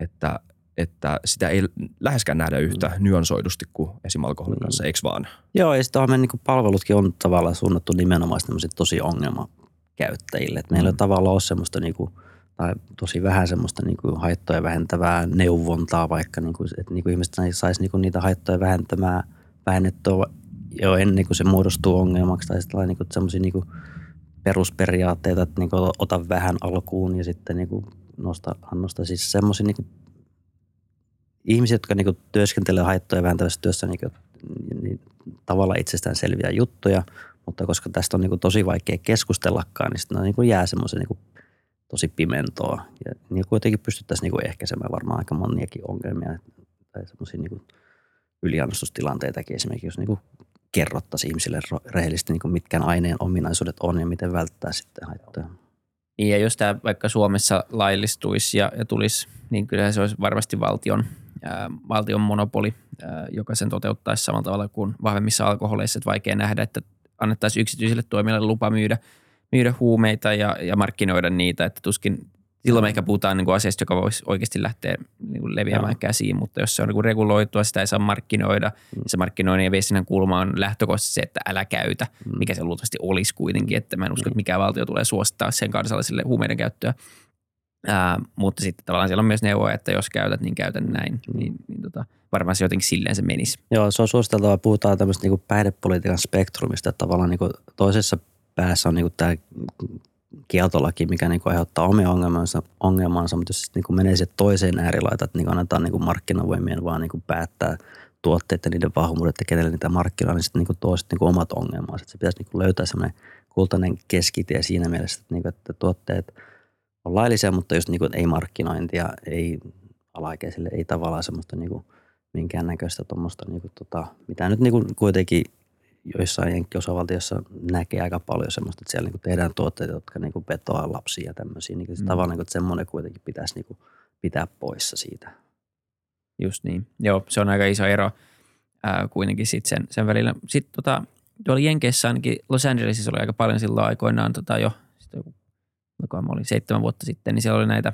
että, että sitä ei läheskään nähdä yhtä mm. nyansoidusti kuin esim. alkoholin mm. kanssa, eikö vaan? Joo, ja sitten niin kuin palvelutkin on tavallaan suunnattu nimenomaan tosi ongelmakäyttäjille. että meillä mm. on tavallaan ole semmoista niin kuin – tai tosi vähän semmoista niin kuin haittoja vähentävää neuvontaa vaikka, niin kuin, että niin kuin ihmiset saisi niin kuin niitä haittoja vähentämään, vähennettyä jo ennen kuin se muodostuu ongelmaksi tai sitten niin semmoisia niin perusperiaatteita, että niin kuin ota vähän alkuun ja sitten niin kuin nosta annosta. Siis semmoisia niin ihmisiä, jotka niin kuin työskentelee haittoja vähentävässä työssä niin kuin, niin, tavallaan itsestään selviä juttuja, mutta koska tästä on niin kuin tosi vaikea keskustellakaan, niin sitten niin kuin jää semmoisen niin tosi pimentoa. Ja niin kuitenkin pystyttäisiin niin kuin ehkäisemään varmaan aika moniakin ongelmia tai semmoisia niin yliannostustilanteitakin esimerkiksi, jos niin kuin kerrottaisiin ihmisille rehellisesti, niin kuin mitkä aineen ominaisuudet on ja miten välttää sitten haittoja. Niin ja jos tämä vaikka Suomessa laillistuisi ja, ja tulisi, niin kyllä se olisi varmasti valtion, ää, valtion monopoli, ää, joka sen toteuttaisi samalla tavalla kuin vahvemmissa alkoholeissa. Että vaikea nähdä, että annettaisiin yksityiselle toimijalle lupa myydä – myydä huumeita ja, ja markkinoida niitä, että tuskin silloin me ehkä puhutaan niin kuin asiasta, joka voisi oikeasti lähteä niin kuin leviämään Joo. käsiin, mutta jos se on niin kuin reguloitua, sitä ei saa markkinoida. Mm. Se markkinoinnin ja viestinnän kulma on lähtökohtaisesti se, että älä käytä, mm. mikä se luultavasti olisi kuitenkin, että mä en usko, mm. että mikään valtio tulee suosittaa sen kansalliselle huumeiden käyttöä. Ää, mutta sitten tavallaan siellä on myös neuvoja, että jos käytät, niin käytän näin. Mm. Niin, niin tota, varmaan se jotenkin silleen se menisi. Joo, se on suositeltavaa. Puhutaan tämmöistä niin päihdepolitiikan spektrumista, että tavallaan niin toisessa päässä on niinku tämä kieltolaki, mikä niinku aiheuttaa omia ongelmansa, ongelmansa mutta jos niinku menee sitten toiseen äärilaitaan, että niinku annetaan niinku markkinavoimien vaan niinku päättää tuotteet ja niiden vahvuudet ja kenelle niitä markkinoilla, niin sitten niinku tuo sit niinku omat ongelmansa. Se pitäisi niinku löytää semmoinen kultainen keskitie siinä mielessä, että, niinku, että tuotteet on laillisia, mutta just niinku, ei markkinointia, ei alaikäisille, ei tavallaan semmoista niinku minkäännäköistä tuommoista, niinku tota, mitä nyt niinku kuitenkin – joissain jenkkiosavaltiossa näkee aika paljon semmoista, että siellä niin tehdään tuotteita, jotka niin kuin vetoaa lapsia ja tämmöisiä. Niin mm. tavallaan, niin että semmoinen kuitenkin pitäisi niin kuin pitää poissa siitä. Just niin. Joo, se on aika iso ero ää, kuitenkin sit sen, sen välillä. Sitten tota, tuolla Jenkeissä ainakin Los Angelesissa oli aika paljon silloin aikoinaan tota jo, joku, mä olin seitsemän vuotta sitten, niin siellä oli näitä,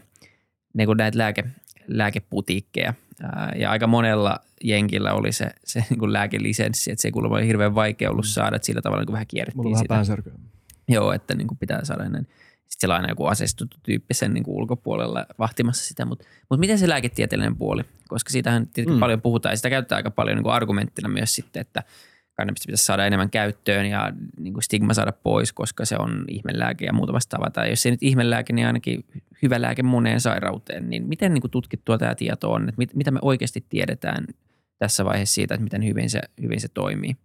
niin kuin näitä lääke, lääkeputiikkeja – ja aika monella jenkillä oli se, se niin kuin lääkelisenssi, että se ei kuulemma oli hirveän vaikea ollut mm. saada, että sillä tavalla niin kuin vähän kierrettiin Mulla sitä. päänsärkyä. Joo, että niin kuin pitää saada ennen. Sitten siellä aina joku asestuttu tyyppi sen niin kuin ulkopuolella vahtimassa sitä, mutta, mutta miten se lääketieteellinen puoli? Koska siitähän tietenkin mm. paljon puhutaan ja sitä käytetään aika paljon niin kuin argumenttina myös sitten, että – kannabista pitäisi saada enemmän käyttöön ja niin kuin stigma saada pois, koska se on ihmelääke ja muuta vastaavaa. Tai jos ei nyt ihmelääke, niin ainakin hyvä lääke moneen sairauteen. Niin miten niin kuin tutkittua tämä tieto on? Että mit, mitä me oikeasti tiedetään tässä vaiheessa siitä, että miten hyvin se, hyvin se toimii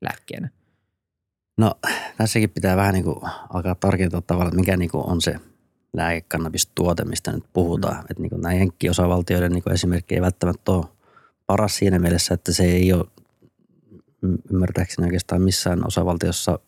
lääkkeenä? No tässäkin pitää vähän niin kuin alkaa tarkentaa tavallaan, että mikä niin kuin on se lääkekannabistuote, mistä nyt puhutaan. Mm. Että niin kuin nämä jenkkiosavaltioiden niin esimerkki ei välttämättä ole paras siinä mielessä, että se ei ole ymmärtääkseni oikeastaan missään osavaltiossa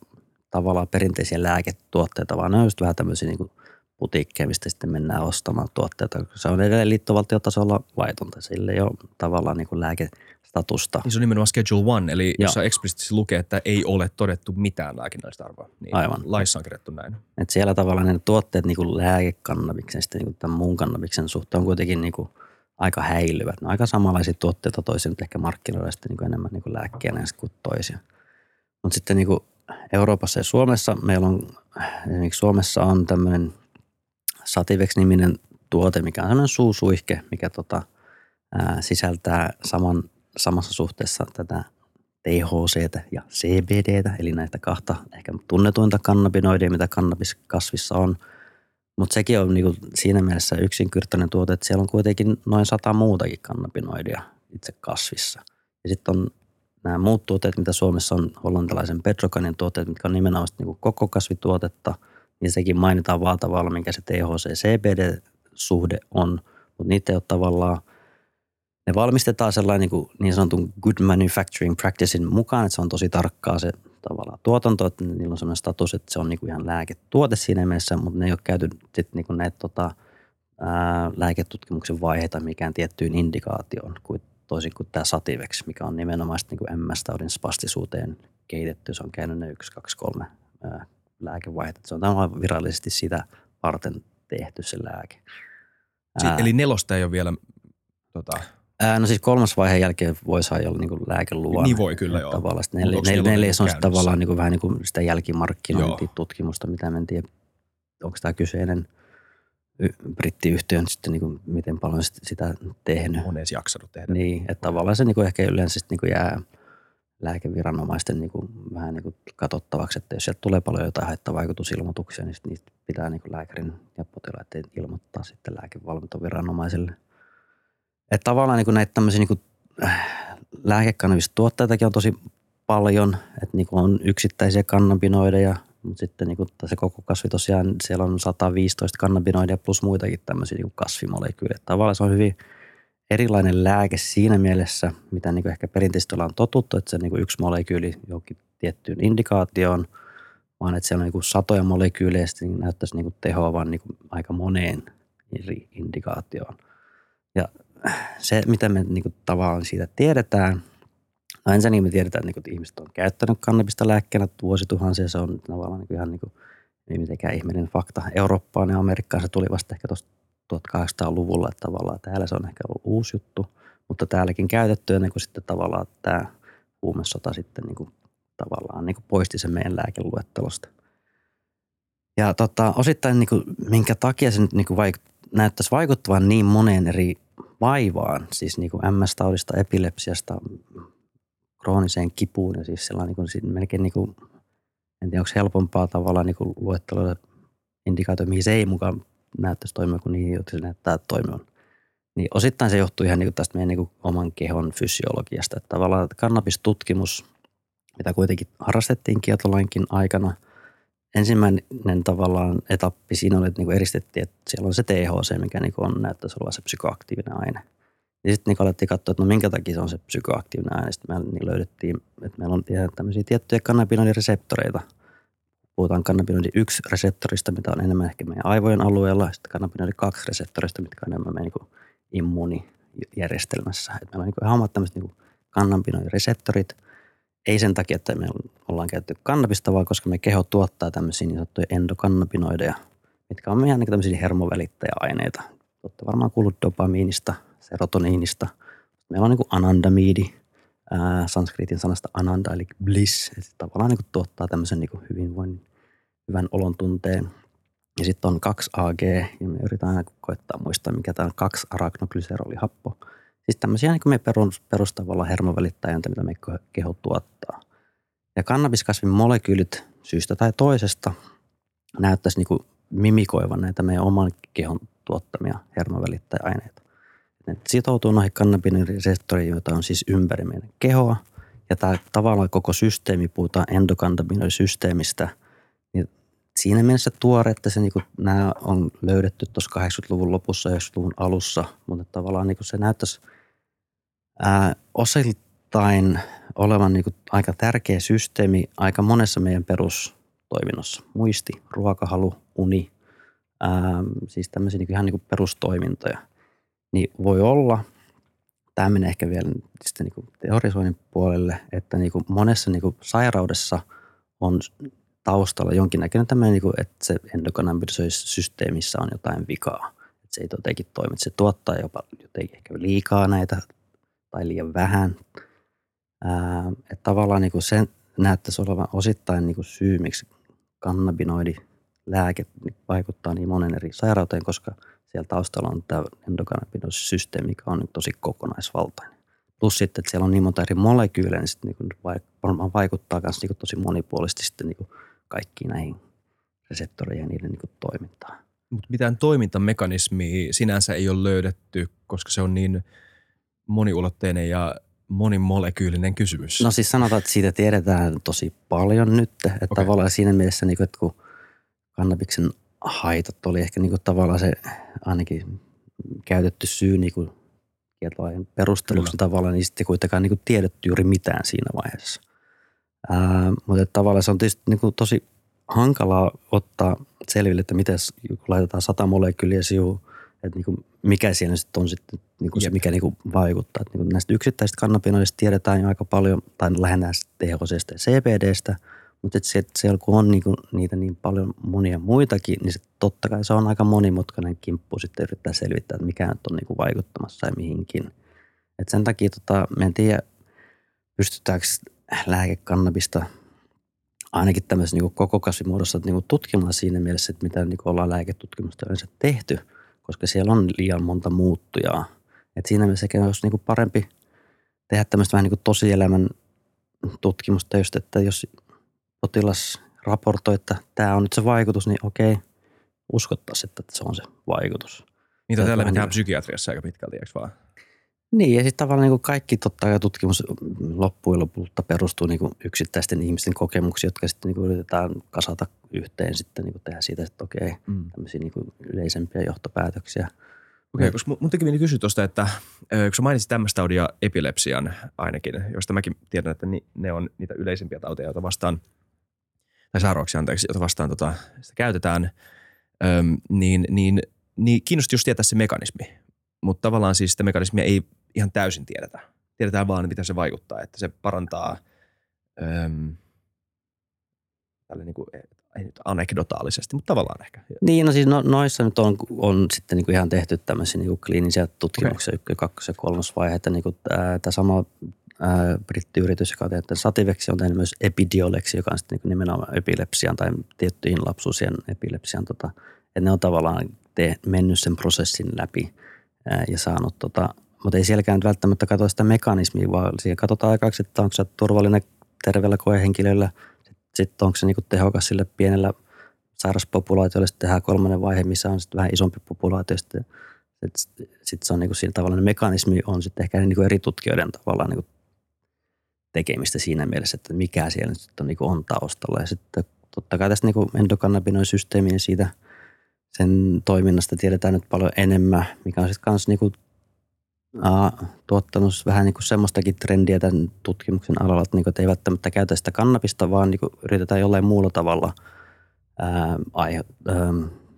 tavallaan perinteisiä lääketuotteita, vaan ne on just vähän tämmöisiä niin putiikkeja, mistä sitten mennään ostamaan tuotteita. Se on edelleen liittovaltiotasolla laitonta. Sille ei ole tavallaan niin kuin lääkestatusta. Niin se on nimenomaan Schedule One, eli Joo. jossa eksplisiittisesti lukee, että ei ole todettu mitään lääkinnällistä arvoa. Niin Aivan. Laissa on kirjattu näin. Et siellä tavallaan ne tuotteet niin kuin lääkekannabiksen sitten niin kuin tämän muun kannabiksen suhteen on kuitenkin niin kuin – aika häilyvät. Ne on aika samanlaisia tuotteita toisia, nyt ehkä markkinoilla sitten niin enemmän niin lääkkeenä kuin toisia. Mutta sitten niin kuin Euroopassa ja Suomessa meillä on, esimerkiksi Suomessa on tämmöinen Sativex-niminen tuote, mikä on semmoinen suusuihke, mikä tota, ää, sisältää saman, samassa suhteessa tätä THC ja CBD, eli näitä kahta ehkä tunnetuinta kannabinoidia, mitä kannabiskasvissa on. Mutta sekin on niinku siinä mielessä yksinkertainen tuote, että siellä on kuitenkin noin sata muutakin kannabinoidia itse kasvissa. Ja sitten on nämä muut tuotteet, mitä Suomessa on hollantilaisen Petrokanin tuotteet, mitkä on nimenomaan niinku koko kasvituotetta, niin sekin mainitaan vaan tavalla, minkä se THC-CBD-suhde on, mutta niitä ei ole tavallaan – ne valmistetaan sellainen niin, kuin niin sanotun good manufacturing practicein mukaan, että se on tosi tarkkaa se tavallaan tuotanto, että niillä on sellainen status, että se on niin kuin ihan lääketuote siinä mielessä, mutta ne ei ole käyty sitten niin kuin näitä tota, ää, lääketutkimuksen vaiheita mikään tiettyyn indikaatioon, kuin toisin kuin tämä Sativex, mikä on nimenomaan niin kuin MS-taudin spastisuuteen kehitetty. Se on käynyt ne 1, 2, 3 ää, lääkevaiheita. Se on tavallaan virallisesti sitä varten tehty se lääke. Ää, Eli nelosta ei ole vielä tota, Ää, no siis kolmas vaiheen jälkeen voi saada jo niin lääkeluvan. Niin voi kyllä joo. Tavallaan nel, nel, neljäs on sitten tavallaan niin kuin, vähän niin kuin sitä jälkimarkkinointitutkimusta, mitä en tiedä, onko tämä kyseinen brittiyhtiö sitten niin kuin, miten paljon sitä tehnyt. On edes jaksanut tehdä. Niin, että tavallaan se niin kuin ehkä yleensä niin kuin jää lääkeviranomaisten niin kuin, vähän niin kuin katsottavaksi, että jos sieltä tulee paljon jotain haittavaikutusilmoituksia, niin niistä pitää niin kuin lääkärin ja potilaiden ilmoittaa sitten lääkevalvontaviranomaiselle – että tavallaan niin kuin näitä tämmöisiä niin kuin, äh, lääkekannabistuotteitakin on tosi paljon, että niin on yksittäisiä kannabinoideja, mutta sitten niin kuin se koko kasvi tosiaan, siellä on 115 kannabinoidia plus muitakin tämmöisiä niin kasvimolekyylejä. Tavallaan se on hyvin erilainen lääke siinä mielessä, mitä niin kuin ehkä perinteisesti ollaan totuttu, että se niin kuin yksi molekyyli johonkin tiettyyn indikaatioon, vaan että siellä on niin kuin satoja molekyylejä, niin näyttäisi niin kuin tehoavan niin kuin aika moneen eri indikaatioon. Ja se, mitä me niin kuin, tavallaan siitä tiedetään, no ensinnäkin me tiedetään, että, niin kuin, ihmiset on käyttänyt kannabista lääkkeenä vuosituhansia. Se on tavallaan niin kuin, ihan niin kuin, ei mitenkään ihmeellinen fakta. Eurooppaan ja Amerikkaan se tuli vasta ehkä tuosta 1800-luvulla, että tavallaan täällä se on ehkä ollut uusi juttu, mutta täälläkin käytetty ennen kuin sitten tavallaan tämä huumesota sitten niin kuin, tavallaan niin kuin poisti sen meidän lääkeluettelosta. Ja tota, osittain niin kuin, minkä takia se nyt niin kuin vaikut, näyttäisi vaikuttavan niin moneen eri vaivaan, siis niin kuin MS-taudista, epilepsiasta, krooniseen kipuun ja siis sellainen niin kuin, melkein niin kuin, en tiedä onko helpompaa tavalla niin luetteloida indikaatio, mihin se ei mukaan näyttäisi toimia kuin niihin, jotka se näyttää toimivan. Niin osittain se johtuu ihan niin kuin tästä meidän niin kuin oman kehon fysiologiasta. Että tavallaan kannabistutkimus, mitä kuitenkin harrastettiin kieltolainkin aikana – ensimmäinen tavallaan etappi siinä oli, että niinku eristettiin, että siellä on se THC, mikä niinku on, näyttäisi olla se psykoaktiivinen aine. Ja sitten niinku alettiin katsoa, että no minkä takia se on se psykoaktiivinen aine. Sitten me niin löydettiin, että meillä on tämmöisiä tiettyjä kannabinoidireseptoreita. Puhutaan kannabinoidi 1 reseptorista, mitä on enemmän ehkä meidän aivojen alueella, sitten kannabinoidi 2 reseptorista, mitkä on enemmän meidän niin immuunijärjestelmässä. Et meillä on niin ihan omat tämmöiset niin kannabinoidireseptorit – ei sen takia, että me ollaan käytetty kannabista, vaan koska me keho tuottaa tämmöisiä niin sanottuja endokannabinoideja, mitkä on meidän niin tämmöisiä hermovälittäjäaineita. Olette varmaan kuullut dopamiinista, serotoniinista. Meillä on niin anandamiidi, ää, sanskritin sanasta ananda, eli bliss. Että tavallaan niin tuottaa tämmöisen niin hyvinvoinnin, hyvän olon tunteen. Ja sitten on 2AG, ja me yritetään aina koettaa muistaa, mikä tämä on 2 arachnoglycerolihappo – Siis tämmöisiä niin kuin me perustavalla hermovälittäjäntä, mitä me keho tuottaa. Ja kannabiskasvin molekyylit syystä tai toisesta näyttäisi niin kuin mimikoivan näitä meidän oman kehon tuottamia hermovälittäjäaineita. Ne sitoutuu noihin kannabinoidreseptoreihin, joita on siis ympäri meidän kehoa. Ja tämä tavallaan koko systeemi, puhutaan endokannabinoidisysteemistä, niin siinä mielessä tuore, että se, niin kuin, nämä on löydetty tuossa 80-luvun lopussa ja 90-luvun alussa, mutta tavallaan niin kuin se näyttäisi ää, osittain olevan niin kuin aika tärkeä systeemi aika monessa meidän perustoiminnossa. Muisti, ruokahalu, uni, ää, siis tämmöisiä niin kuin ihan niin kuin perustoimintoja. Niin voi olla, tämä menee ehkä vielä sitten niin kuin teorisoinnin puolelle, että niin kuin monessa niin kuin sairaudessa on taustalla jonkinnäköinen tämmöinen, niin kuin, että se systeemissä on jotain vikaa. Että se ei jotenkin toimi. Se tuottaa jopa jotenkin ehkä liikaa näitä tai liian vähän. Että tavallaan niin kuin sen, näyttäisi olevan osittain niin kuin syy, miksi kannabinoidi lääke vaikuttaa niin monen eri sairauteen, koska siellä taustalla on tämä endokannabinoosisysteemi, mikä on tosi kokonaisvaltainen. Plus sitten, että siellä on niin monta eri molekyylejä, niin sitten niin varmaan vaikuttaa myös niin tosi monipuolisesti sitten niin kaikkiin näihin reseptoreihin ja niiden niin toimintaan. Mutta mitään toimintamekanismia sinänsä ei ole löydetty, koska se on niin moniulotteinen ja monimolekyylinen kysymys. No siis sanotaan, että siitä tiedetään tosi paljon nyt. Että okay. tavallaan siinä mielessä, niin kuin, että kun kannabiksen haitat oli ehkä niin kuin tavallaan se ainakin käytetty syy niin kuin kieltolain perusteluksi Kyllä. tavallaan, niin sitten kuitenkaan niin kuin tiedetty juuri mitään siinä vaiheessa. Ää, mutta että tavallaan se on tietysti niin kuin tosi hankalaa ottaa selville, että miten kun laitetaan sata molekyyliä sivuun, että niin kuin mikä siellä sitten on sitten niin kuin se, mikä niin kuin vaikuttaa. Että niin kuin näistä yksittäisistä kannabinoidista tiedetään jo aika paljon, tai lähinnä THCstä ja CBDstä, mutta että se, siellä kun on niin kuin niitä niin paljon monia muitakin, niin se, totta kai se on aika monimutkainen kimppu sitten yrittää selvittää, että mikä nyt on niin kuin vaikuttamassa ja mihinkin. Et sen takia tota, me en tiedä, pystytäänkö lääkekannabista ainakin tämmöisessä niin koko kasvimuodossa niin tutkimaan siinä mielessä, että mitä niin ollaan lääketutkimusta yleensä tehty, koska siellä on liian monta muuttujaa. Et siinä mielessä olisi niin parempi tehdä tämmöistä vähän niin tosielämän tutkimusta just, että jos potilas raportoi, että tämä on nyt se vaikutus, niin okei, uskottaisiin, että se on se vaikutus. Niitä täällä mitään niin... psykiatriassa aika pitkälti, eikö vaan? Niin, ja sitten tavallaan niin kaikki totta kai tutkimus loppujen lopulta perustuu niin kuin yksittäisten ihmisten kokemuksiin, jotka sitten niin kuin yritetään kasata yhteen sitten niin kuin tehdä siitä, että okei, mm. tämmöisiä niin kuin yleisempiä johtopäätöksiä. Okei, okay, koska mun teki mieli kysyä tuosta, että kun sä mainitsit tämmöistä taudia epilepsian ainakin, josta mäkin tiedän, että ne on niitä yleisimpiä tauteja, joita vastaan, tai sairauksia anteeksi, joita vastaan tota, sitä käytetään, niin, niin, niin kiinnosti just tietää se mekanismi. Mutta tavallaan siis sitä mekanismia ei ihan täysin tiedetä. Tiedetään vaan, miten se vaikuttaa, että se parantaa öm, tälle niin kuin, ei nyt anekdotaalisesti, mutta tavallaan ehkä. Niin, no siis no, noissa nyt on, on sitten niin kuin ihan tehty tämmöisiä niin kuin kliinisiä tutkimuksia, okay. kakkos- ja kolmosvaiheita. Niin kuin, tämä sama ää, brittiyritys, joka on tehnyt Sativeksi, on tehnyt myös Epidioleksi, joka on sitten niin kuin nimenomaan epilepsian tai tiettyihin lapsuusien epilepsian. Tota, että ne on tavallaan te, mennyt sen prosessin läpi ää, ja saanut tota, mutta ei sielläkään nyt välttämättä katso sitä mekanismia, vaan siellä katsotaan aikaksi, että onko se turvallinen terveellä koehenkilöllä, sitten onko se niinku tehokas sille pienellä sairaspopulaatiolle, sitten tehdään kolmannen vaihe, missä on sitten vähän isompi populaatio, sitten sitten sit se on niinku siinä tavallaan mekanismi on sitten ehkä niinku eri tutkijoiden tavallaan niinku tekemistä siinä mielessä, että mikä siellä nyt on, niinku on taustalla. Ja sitten totta kai tästä niinku endokannabinoisysteemiin niin siitä sen toiminnasta tiedetään nyt paljon enemmän, mikä on sitten kanssa niinku äh, tuottanut vähän niin kuin semmoistakin trendiä tämän tutkimuksen alalla, että, niin kuin, että ei välttämättä käytä sitä kannabista, vaan niin kuin yritetään jollain muulla tavalla ää, aihe, ää,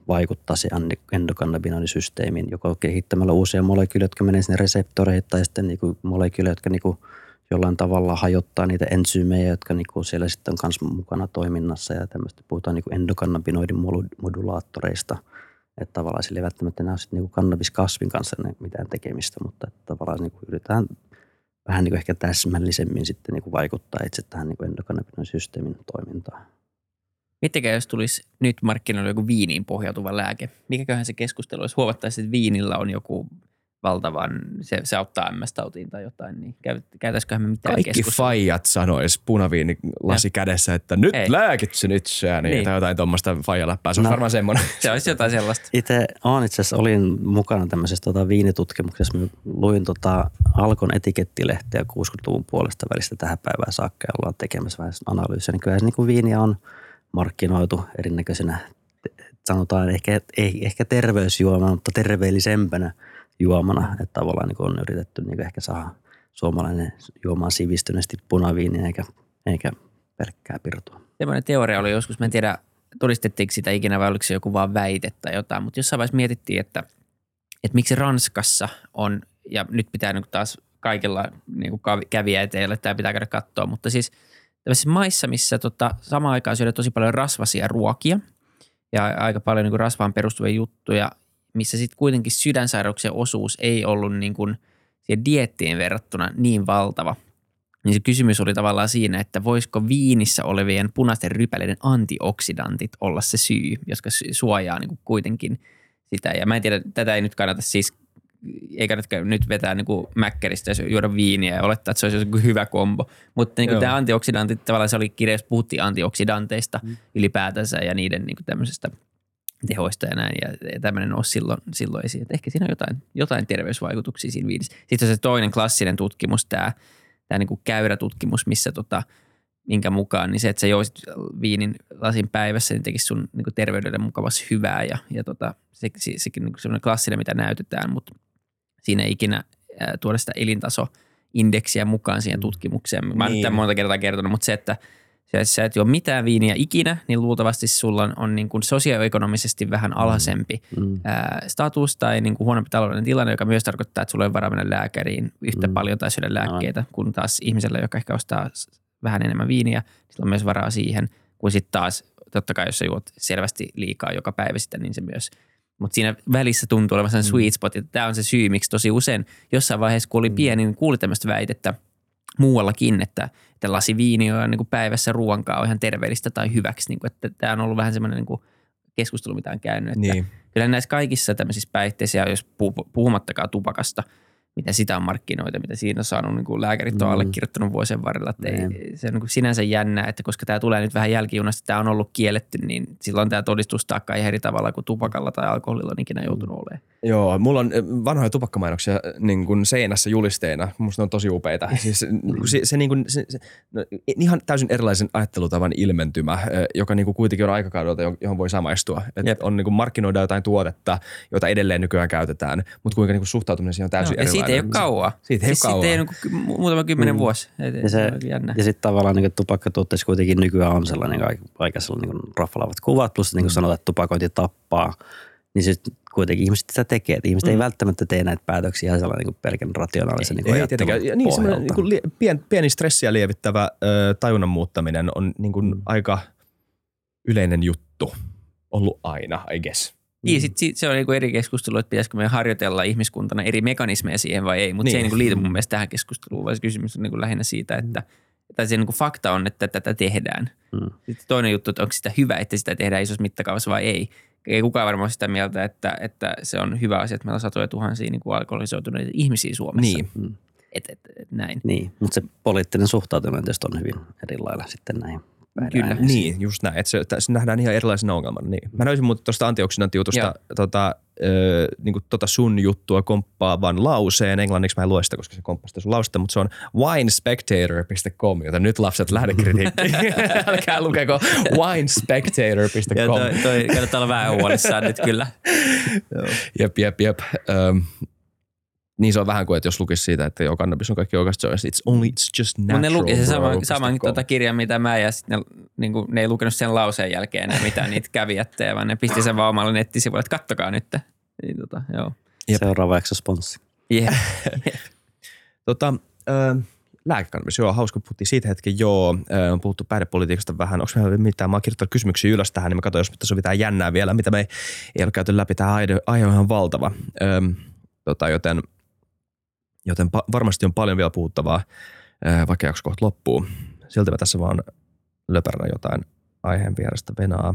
vaikuttaa se endokannabinoidisysteemiin, joko kehittämällä uusia molekyylejä, jotka menee sinne reseptoreihin, tai sitten niin kuin molekyylejä, jotka niin kuin jollain tavalla hajottaa niitä ensyymejä, jotka niin kuin siellä sitten on myös mukana toiminnassa ja tämmöistä. Puhutaan niin kuin endokannabinoidin modulaattoreista – että tavallaan sillä ei välttämättä näy sitten niin kannabiskasvin kanssa mitään tekemistä, mutta että tavallaan niin kuin yritetään vähän niin kuin ehkä täsmällisemmin sitten niin kuin vaikuttaa itse tähän niin systeemin toimintaan. Miettikää, jos tulisi nyt markkinoille joku viiniin pohjautuva lääke. Mikäköhän se keskustelu olisi? Huomattaisiin, että viinillä on joku valtavan, se, se auttaa MS-tautiin tai jotain, niin käytäisiköhän me mitään Kaikki keskustelua? faijat sanois punaviini lasi ja. kädessä, että nyt Ei. lääkitsy nyt niin, niin. tai jotain tuommoista faijaläppää. Se on no, varmaan semmoinen. Se olisi jotain sellaista. Itse olen itse asiassa olin mukana tämmöisessä tota, viinitutkimuksessa. Mä luin tota Alkon etikettilehteä 60-luvun puolesta välistä tähän päivään saakka ja ollaan tekemässä vähän analyysiä. Niin kyllä se niin kuin viiniä on markkinoitu erinäköisenä sanotaan ehkä, ei ehkä terveysjuoma, mutta terveellisempänä – juomana. Että tavallaan niin on yritetty niin ehkä saada suomalainen juomaan sivistyneesti punaviiniä eikä, eikä pelkkää pirtua. Sellainen teoria oli joskus, mä en tiedä todistettiinko sitä ikinä vai oliko se joku vaan väite tai jotain, mutta jossain vaiheessa mietittiin, että, että miksi Ranskassa on, ja nyt pitää niin taas kaikilla niin kävijäteillä, tämä pitää käydä katsoa, mutta siis tämmöisissä maissa, missä tota, samaan aikaan syödään tosi paljon rasvasia ruokia ja aika paljon niin rasvaan perustuvia juttuja missä sitten kuitenkin sydänsairauksien osuus ei ollut niin kuin siihen diettiin verrattuna niin valtava, niin se kysymys oli tavallaan siinä, että voisiko viinissä olevien punaisten rypäleiden antioksidantit olla se syy, jotka suojaa niin kuin kuitenkin sitä. Ja mä en tiedä, tätä ei nyt kannata siis ei kannata nyt vetää niin mäkkäristä ja juoda viiniä ja olettaa, että se olisi joku hyvä kombo. Mutta niin tämä antioksidantit, tavallaan se oli kirjassa, puhuttiin antioksidanteista mm. ylipäätänsä ja niiden niin tämmöisestä tehoista ja näin. Ja, tämmöinen nousi silloin, silloin esiin. Että ehkä siinä on jotain, jotain terveysvaikutuksia siinä viinissä. Sitten se toinen klassinen tutkimus, tämä, tämä niin käyrätutkimus, missä tota, minkä mukaan, niin se, että sä joisit viinin lasin päivässä, niin tekisi sun niin terveydelle mukavasti hyvää ja, ja tota, se, se, sekin niin semmoinen klassinen, mitä näytetään, mutta siinä ei ikinä ää, tuoda sitä elintasoindeksiä mukaan siihen tutkimukseen. Mä niin. monta kertaa kertonut, mutta se, että sä, sä et juo mitään viiniä ikinä, niin luultavasti sulla on, niin kuin sosioekonomisesti vähän mm. alhaisempi mm. ää, status tai niin kuin huonompi taloudellinen tilanne, joka myös tarkoittaa, että sulla ei varaa mennä lääkäriin yhtä mm. paljon tai syödä lääkkeitä, no. kun taas ihmisellä, joka ehkä ostaa vähän enemmän viiniä, niin sillä on myös varaa siihen, kun sitten taas totta kai jos sä juot selvästi liikaa joka päivä sitä, niin se myös – mutta siinä välissä tuntuu olevan sen mm. sweet spot, että tämä on se syy, miksi tosi usein jossain vaiheessa, kun oli mm. pieni, niin kuuli tämmöistä väitettä muuallakin, että, että lasi viini on niin kuin päivässä ruoankaan on ihan terveellistä tai hyväksi. Niin kuin, että tämä on ollut vähän semmoinen niin kuin keskustelu, mitä on käynyt. Että niin. Kyllä näissä kaikissa tämmöisissä päihteissä, jos puhumattakaan tupakasta – mitä sitä on markkinoita, mitä siinä on saanut, niin kuin lääkärit on mm. allekirjoittanut vuosien varrella. Että ei, mm. se on niin sinänsä jännää, että koska tämä tulee nyt vähän jälkijunasta, tämä on ollut kielletty, niin silloin tämä todistustaakka ei eri tavalla kuin tupakalla tai alkoholilla on ikinä joutunut olemaan. Joo, mulla on eh, vanhoja tupakkamainoksia niin kuin seinässä julisteina. Musta ne on tosi upeita. Siis, se, se, niin kuin, se, se, no, ihan täysin erilaisen ajattelutavan ilmentymä, eh, joka niin kuin kuitenkin on aikakaudelta, johon voi samaistua. Että on niin kuin markkinoida jotain tuotetta, jota edelleen nykyään käytetään, mutta kuinka niin kuin suhtautuminen siihen on täysin no, erilainen. Siitä ei ole kauaa. Siitä ei siis ole kauaa. Siitä ei niin muutama kymmenen mm. vuosi. Et, ja, se, ja sitten tavallaan niin tupakkatuotteissa kuitenkin nykyään on sellainen aika, sellainen niin raffalaavat kuvat, plus niin kuin mm. sanotaan, että tupakointi tappaa. Niin sitten kuitenkin ihmiset sitä tekee. Että ihmiset mm. ei välttämättä tee näitä päätöksiä ihan sellainen niin pelkän rationaalisen ei, niin ei tietenkään. Ja niin, semmoinen niin li, pien, pieni stressiä lievittävä ö, tajunnan muuttaminen on niin kuin mm. aika yleinen juttu ollut aina, I guess. Niin, sit, sit se on niinku eri keskustelu, että pitäisikö me harjoitella ihmiskuntana eri mekanismeja siihen vai ei, mutta niin. se ei niinku liity mun mielestä tähän keskusteluun, vaan se kysymys on niinku lähinnä siitä, että tai se niinku fakta on, että tätä tehdään. Mm. Sitten toinen juttu, että onko sitä hyvä, että sitä tehdään isossa mittakaavassa vai ei ei kukaan varmaan sitä mieltä, että, että se on hyvä asia, että meillä on satoja tuhansia niin kuin alkoholisoituneita ihmisiä Suomessa. Niin. Mm. Et, et, et, näin. Niin, mutta se poliittinen suhtautuminen tietysti on hyvin erilailla sitten näihin Kyllä, niin, just näin. Että se, se nähdään ihan erilaisena ongelmana. Niin. Mä näytin muuten tuosta antioksidantijutusta tota, ö, niin tota sun juttua komppaavan lauseen. Englanniksi mä en lue sitä, koska se komppaa sitä sun lausetta, mutta se on winespectator.com, jota nyt lapset lähdekritiikki. Älkää lukeko winespectator.com. Ja toi, toi kannattaa olla vähän huolissaan nyt kyllä. jep, jep, jep. Um, niin se on vähän kuin, että jos lukisi siitä, että joo, kannabis on kaikki oikeasti it's only, it's just natural. Mutta ne luki se sama, saman tuota kirjan, mitä mä, ja sitten ne, niin kuin, ne ei lukenut sen lauseen jälkeen enää mitään niitä kävijättejä, vaan ne pisti sen vaan omalle nettisivuille, että kattokaa nyt. Niin, tota, joo. Jep. Seuraava sponssi. Yeah. tota, äh, lääkekannabis, joo, hauska, puhuttiin siitä hetken, joo, on puhuttu päihdepolitiikasta vähän, onko meillä mitään, mä oon kirjoittanut kysymyksiä ylös tähän, niin mä katsoin, jos tässä on mitään jännää vielä, mitä me ei, ei ole käyty läpi, tämä aihe, aihe on ihan valtava, Öm, tota, joten joten pa- varmasti on paljon vielä puhuttavaa, vaikka jakso kohta loppuu. Silti mä tässä vaan löpärän jotain aiheen vierestä venaa.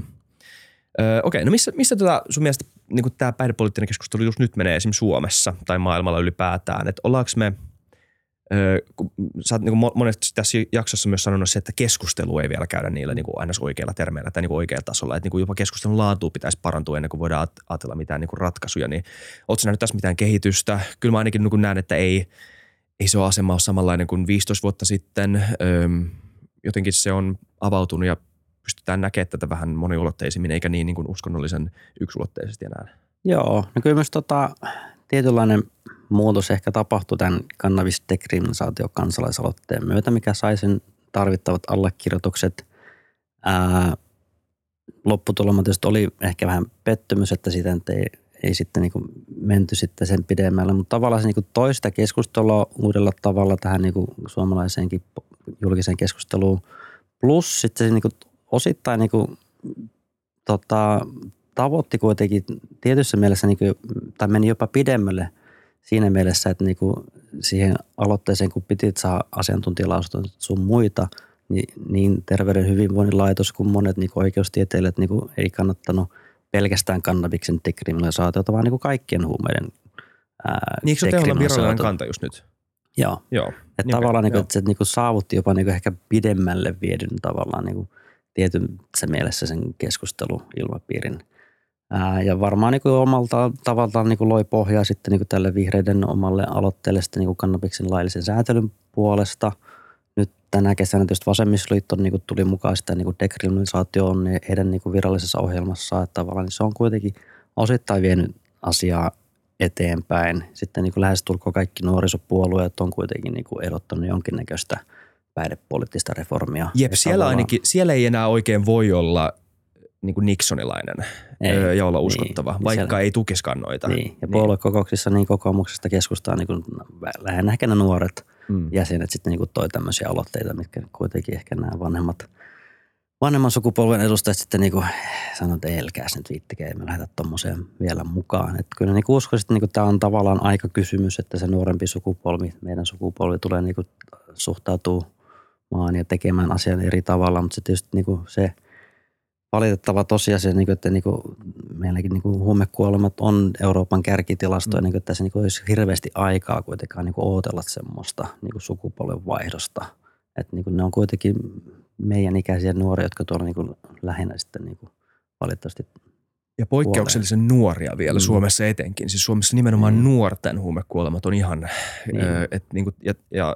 Öö, okei, no missä, missä tota sun mielestä niin tämä päihdepoliittinen keskustelu just nyt menee esimerkiksi Suomessa tai maailmalla ylipäätään? Että ollaanko me – kun sä oot niin monesti tässä jaksossa myös sanonut se, että keskustelu ei vielä käydä niillä niin kuin aina oikeilla termeillä tai niin kuin oikealla tasolla. Että niin kuin jopa keskustelun laatu pitäisi parantua ennen kuin voidaan ajatella mitään niin kuin ratkaisuja. Niin ootko nähnyt tässä mitään kehitystä? Kyllä mä ainakin niin näen, että ei, ei se ole asema ole samanlainen kuin 15 vuotta sitten. Öm, jotenkin se on avautunut ja pystytään näkemään tätä vähän moniulotteisemmin eikä niin, niin kuin uskonnollisen yksulotteisesti enää. Joo, no kyllä myös tota, tietynlainen muutos ehkä tapahtui tämän cannabis kansalaisaloitteen myötä, mikä sai sen tarvittavat allekirjoitukset. Ää, lopputulema tietysti oli ehkä vähän pettymys, että sitä ei, ei sitten niin menty sitten sen pidemmälle, mutta tavallaan se niin toista keskustelua uudella tavalla tähän niin suomalaiseenkin julkiseen keskusteluun. Plus sitten se niin osittain niin tota, tavoitti kuitenkin tietyssä mielessä, niin kuin, tai meni jopa pidemmälle siinä mielessä, että niinku siihen aloitteeseen, kun piti saada asiantuntijalausuntoja sun muita, niin, niin Terveyden hyvinvoinnin laitos kuin monet niinku oikeustieteilijät niinku ei kannattanut pelkästään kannabiksen dekriminalisaatiota, vaan niinku kaikkien huumeiden ää, Niin eikö se ole virallinen kanta just nyt? Joo. Joo. Että Niin, tavallaan niin kuin, että se niin kuin saavutti jopa niin kuin ehkä pidemmälle viedyn tavallaan niin kuin tietyssä mielessä sen keskusteluilmapiirin. Ää, ja varmaan niin kuin omalta tavallaan niin kuin loi pohjaa sitten niin kuin tälle vihreiden omalle aloitteelle sitten niin kuin kannabiksen laillisen säätelyn puolesta. Nyt tänä kesänä tietysti vasemmistoliitto niin kuin tuli mukaan sitä niin kuin dekriminalisaatio on heidän niin kuin virallisessa ohjelmassaan. Että tavallaan niin se on kuitenkin osittain vienyt asiaa eteenpäin. Sitten niin kuin lähestulkoon kaikki nuorisopuolueet on kuitenkin niin kuin ehdottanut jonkinnäköistä päihdepoliittista reformia. Jep, siellä tavallaan- ainakin, siellä ei enää oikein voi olla niin kuin Nixonilainen Ei, ja olla niin. uskottava, Ja vaikka siellä- ei tukiskaan noita. Niin, ja puoluekokouksissa niin kokoomuksesta keskustaa niin kuin lähinnä ehkä ne nuoret Mm. jäsenet sitten niin kuin toi tämmöisiä aloitteita, mitkä kuitenkin ehkä nämä vanhemmat, vanhemman sukupolven edustajat sitten niin kuin sanoo, että elkääs nyt viittikää, ei me lähdetä tuommoiseen vielä mukaan. Että kyllä niin kuin uskoisin, että niin kuin tämä on tavallaan aika kysymys, että se nuorempi sukupolvi, meidän sukupolvi tulee niin kuin suhtautuu maan ja tekemään asian eri tavalla, mutta se tietysti niin kuin se valitettava tosiasia, niin kuin, että niin kuin meilläkin niin kuin huumekuolemat on Euroopan kärkitilastoja, niin kuin, että tässä niin kuin olisi hirveästi aikaa kuitenkaan niin kuin ootella semmoista niin kuin sukupolven vaihdosta. Että niin kuin ne on kuitenkin meidän ikäisiä nuoria, jotka tuolla niin kuin lähinnä sitten niin kuin valitettavasti Ja poikkeuksellisen nuoria vielä Mm. Suomessa etenkin. Siis Suomessa nimenomaan Mm. nuorten huumekuolemat on ihan, Niin. niin. öö, et niinku, ja, ja,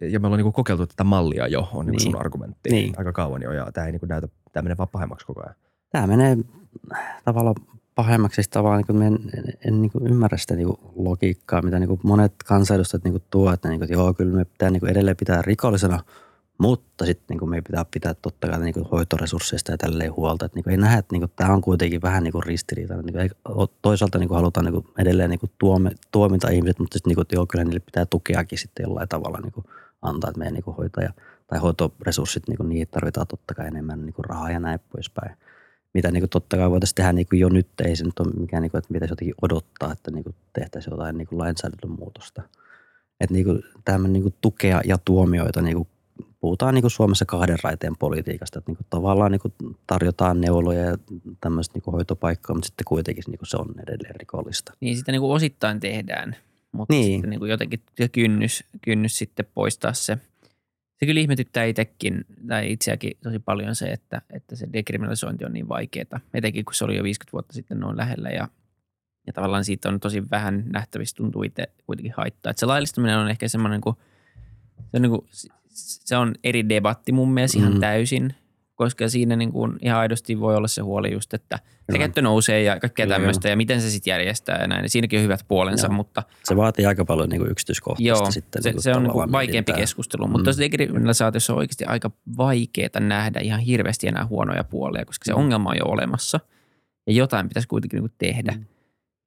ja me ollaan niinku kokeiltu tätä mallia jo, on niinku Niin. sun argumentti Niin. aika kauan jo, ja tämä ei niinku näytä, tämä menee vaan pahemmaksi koko ajan. tämä menee tavallaan pahemmaksi, siis tavallaan niin kuin en, en, en niin kuin ymmärrä sitä niin kuin logiikkaa, mitä niin kuin monet kansanedustajat niin kuin tuo, että, niin kuin, että joo, kyllä me pitää niin kuin edelleen pitää rikollisena, mutta sitten niin kuin me pitää pitää totta kai niin kuin hoitoresursseista ja tälleen huolta. Että niin kuin ei nähdä, että niin kuin, tämä on kuitenkin vähän niin kuin ristiriitainen. Niin kuin, toisaalta niin kuin halutaan niin kuin edelleen niin kuin tuome, tuomita ihmiset, mutta sitten niin kyllä niille pitää tukeakin sitten jollain tavalla niin kuin antaa, että meidän niin kuin hoitaja tai hoitoresurssit, niin kuin niihin tarvitaan totta kai enemmän niin kuin rahaa ja näin poispäin mitä niin kuin totta kai voitaisiin tehdä niin kuin jo nyt. Ei se nyt ole mikään, niin kuin, että pitäisi jotenkin odottaa, että niin kuin tehtäisiin jotain niin kuin lainsäädännön muutosta. Että niin kuin, tämmöinen niin kuin tukea ja tuomioita, niin kuin, puhutaan niin kuin Suomessa kahden raiteen politiikasta. Että niin kuin tavallaan niin kuin tarjotaan neuloja ja tämmöistä niin kuin hoitopaikkaa, mutta sitten kuitenkin niin kuin se on edelleen rikollista. Niin sitä niin kuin osittain tehdään, mutta Niin. sitten niin kuin jotenkin se kynnys, kynnys sitten poistaa se. Se kyllä ihmetyttää itsekin, tai itseäkin tosi paljon se, että, että se dekriminalisointi on niin vaikeaa. Etenkin kun se oli jo 50 vuotta sitten noin lähellä ja, ja tavallaan siitä on tosi vähän nähtävissä, tuntuu itse kuitenkin haittaa. Että se laillistaminen on ehkä semmoinen, kuin, se on, niin kuin, se on eri debatti mun mielestä ihan Mm. täysin, koska siinä niin kuin ihan aidosti voi olla se huoli just, että se käyttö nousee ja kaikkea tämmöistä ja miten se sitten järjestää ja näin. Ja siinäkin on hyvät puolensa, Joo. mutta Se vaatii aika paljon niin kuin yksityiskohtaista joo, sitten. se, niin se on niin kuin vaikeampi mietintää. keskustelu. Mm. Mutta tuossa dekriminalisaatiossa on oikeasti aika vaikeaa nähdä ihan hirveästi enää huonoja puolia, koska se Mm. ongelma on jo olemassa ja jotain pitäisi kuitenkin niin kuin tehdä. Mm.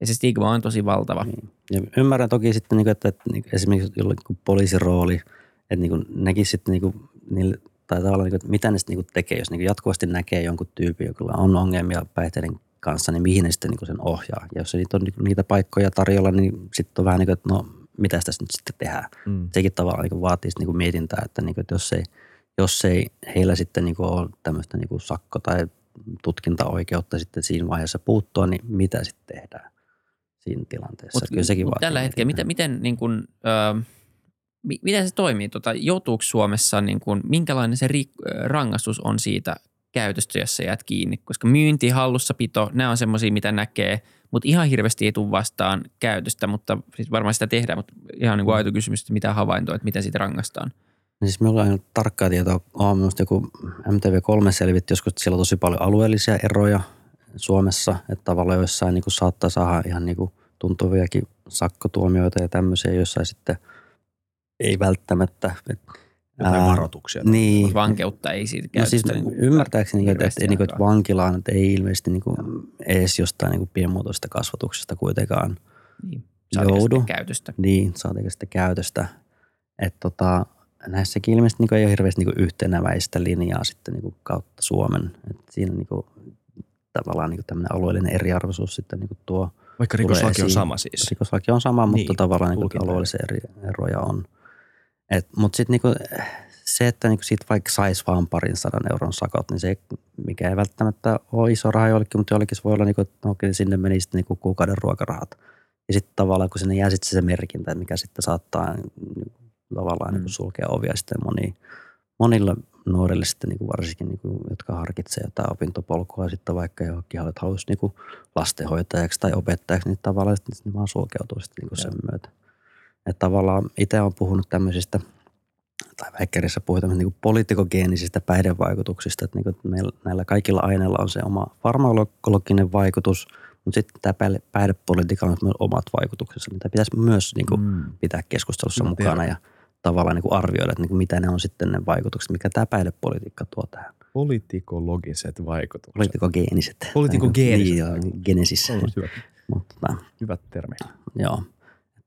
Ja se stigma on tosi valtava. Niin. Ja ymmärrän toki sitten, niin kuin, että, niin kuin esimerkiksi jollakin poliisin rooli, että niin kuin nekin sitten niin kuin, niille, tai tavallaan, niin kuin, että mitä ne sitten niin kuin tekee, jos niin kuin jatkuvasti näkee jonkun tyypin, jolla on ongelmia päihteiden kanssa, niin mihin ne sitten niin kuin sen ohjaa. Ja jos niitä on niin kuin niitä paikkoja tarjolla, niin sitten on vähän niin kuin, että no mitä tässä nyt sitten tehdään. Mm. Sekin tavallaan niin kuin vaatii sitten niin kuin mietintää, että, niin kuin, että jos, ei, jos ei heillä sitten niin kuin ole tämmöistä niin kuin sakko- tai tutkintaoikeutta sitten siinä vaiheessa puuttua, niin mitä sitten tehdään siinä tilanteessa. Mut, Kyllä sekin mut vaatii tällä hetkellä, miten, miten, niin kuin, ö, miten se toimii? Tota, joutuuko Suomessa, niin kuin, minkälainen se ri- rangaistus on siitä käytöstä, jos sä jäät kiinni? Koska myynti, hallussapito, nämä on semmoisia, mitä näkee, mutta ihan hirveästi ei tule vastaan käytöstä, mutta siis varmaan sitä tehdään, mutta ihan niin kuin aito kysymys, että mitä havaintoa, että miten siitä rangaistaan. No siis minulla on tarkkaa tietoa. On minusta joku MTV3 selvitti joskus, että siellä on tosi paljon alueellisia eroja Suomessa. Että tavallaan joissain niin kuin saattaa saada ihan niin kuin tuntuviakin sakkotuomioita ja tämmöisiä, joissain sitten ei välttämättä. Jotain ää, varoituksia. Niin. Mutta vankeutta ei siitä No käytöstä. siis niin kuin ymmärtääkseni, että, hirveästi että, niin kuin, että aikaa. vankilaan että ei ilmeisesti niin kuin, edes jostain niin kuin pienmuotoisesta kasvatuksesta kuitenkaan niin, saatika joudu. käytöstä. niin, saatiinko sitä käytöstä. Että tota, näissäkin ilmeisesti niin ei ole hirveästi niin yhtenäväistä linjaa sitten niin kautta Suomen. Et siinä niin kuin, tavallaan niin tämmöinen alueellinen eriarvoisuus sitten niin tuo, Vaikka rikoslaki on sama siis. Rikoslaki on sama, mutta Niin, tavallaan niin alueellisia eri eroja on. Et, mutta sitten niinku, se, että niinku siitä vaikka saisi vaan parin sadan euron sakot, niin se, mikä ei välttämättä ole iso raha joillekin, mutta joillekin se voi olla, niinku, että no, okei, sinne meni sitten niinku kuukauden ruokarahat. Ja sitten tavallaan, kun sinne jää sitten se merkintä, mikä sitten saattaa niinku, tavallaan Mm. niinku sulkea ovia sitten moni, monilla nuorille sitten niinku varsinkin, niinku, jotka harkitsee jotain opintopolkua sitten vaikka johonkin, että haluaisi niinku lastenhoitajaksi tai opettajaksi, niin tavallaan sitten ne vaan sulkeutuu sitten niinku sen myötä. Että tavallaan itse olen puhunut tämmöisistä, tai väikkärissä puhutaan niin poliitikogeenisistä päihdevaikutuksista, että, niin meillä, näillä kaikilla aineilla on se oma farmakologinen vaikutus, mutta sitten tämä päihde- päihdepolitiikalla on myös omat vaikutuksensa, mitä pitäisi myös niin kuin, Mm. pitää keskustelussa Mä mukana ja tavallaan niin kuin arvioida, että niin kuin mitä ne on sitten ne vaikutukset, mikä tämä päihdepolitiikka tuo tähän. Politikologiset vaikutukset. Politikogeeniset. Politikogeeniset Niin, joo, genesis. Se on hyvä, Mutta, tota, hyvä termi. Joo.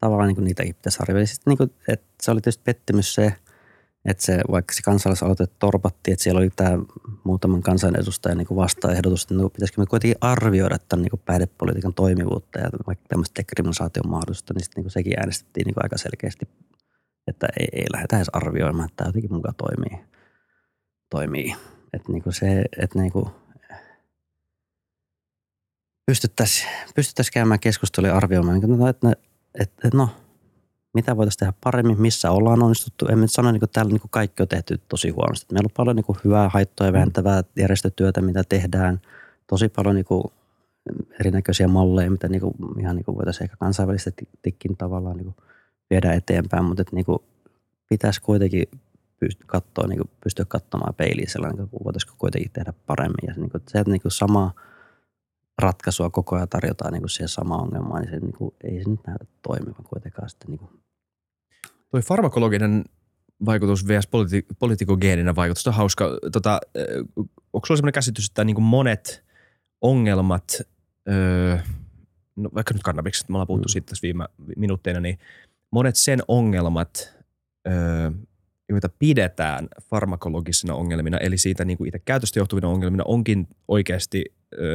Tavallaan niin kuin niitäkin pitäisi arvioida. Sitten niin kuin, että se oli tietysti pettymys se, että se, vaikka se kansalaisaloite torpattiin, että siellä oli tämä muutaman kansanedustajan niin vastaehdotus, että niin pitäisikö me kuitenkin arvioida tämän niin päihdepolitiikan toimivuutta ja vaikka tämmöistä dekriminalisaation mahdollisuutta, niin sitten niin sekin äänestettiin niin aika selkeästi, että ei, ei lähdetä edes arvioimaan, että tämä jotenkin mukaan toimii. toimii. Että niin se, että niin kuin pystyttäisiin pystyttäisi käymään keskustelua ja arvioimaan, niin että, että, että no, mitä voitaisiin tehdä paremmin, missä ollaan onnistuttu. En nyt sano, että täällä niin kaikki on tehty tosi huonosti. Meillä on paljon niin hyvää haittoja vähentävää järjestötyötä, mitä tehdään. Tosi paljon niin kuin erinäköisiä malleja, mitä niin kuin, ihan niin kuin voitaisiin ehkä kansainvälisestikin tavallaan niin kuin viedä eteenpäin, mutta että niin kuin pitäisi kuitenkin pyst- katsoa, niin kuin pystyä katsomaan peiliin sellainen, niin kuin voitaisiinko kuitenkin tehdä paremmin. Ja niin kuin, se, että niin kuin sama ratkaisua koko ajan tarjotaan niin kuin siihen samaan ongelmaan, niin se niin kuin, ei se nyt näytä toimivan kuitenkaan sitten niin kuin Toi farmakologinen vaikutus vs. Politi- poliitikogeeninen vaikutus on hauska. Tota, ö, onko sulla sellainen käsitys, että niin kuin monet ongelmat, öö, no vaikka nyt kannabikset, me ollaan puhuttu Mm. siitä tässä viime minuutteina, niin monet sen ongelmat, öö, joita pidetään farmakologisina ongelmina, eli siitä niin kuin itse käytöstä johtuvina ongelmina, onkin oikeasti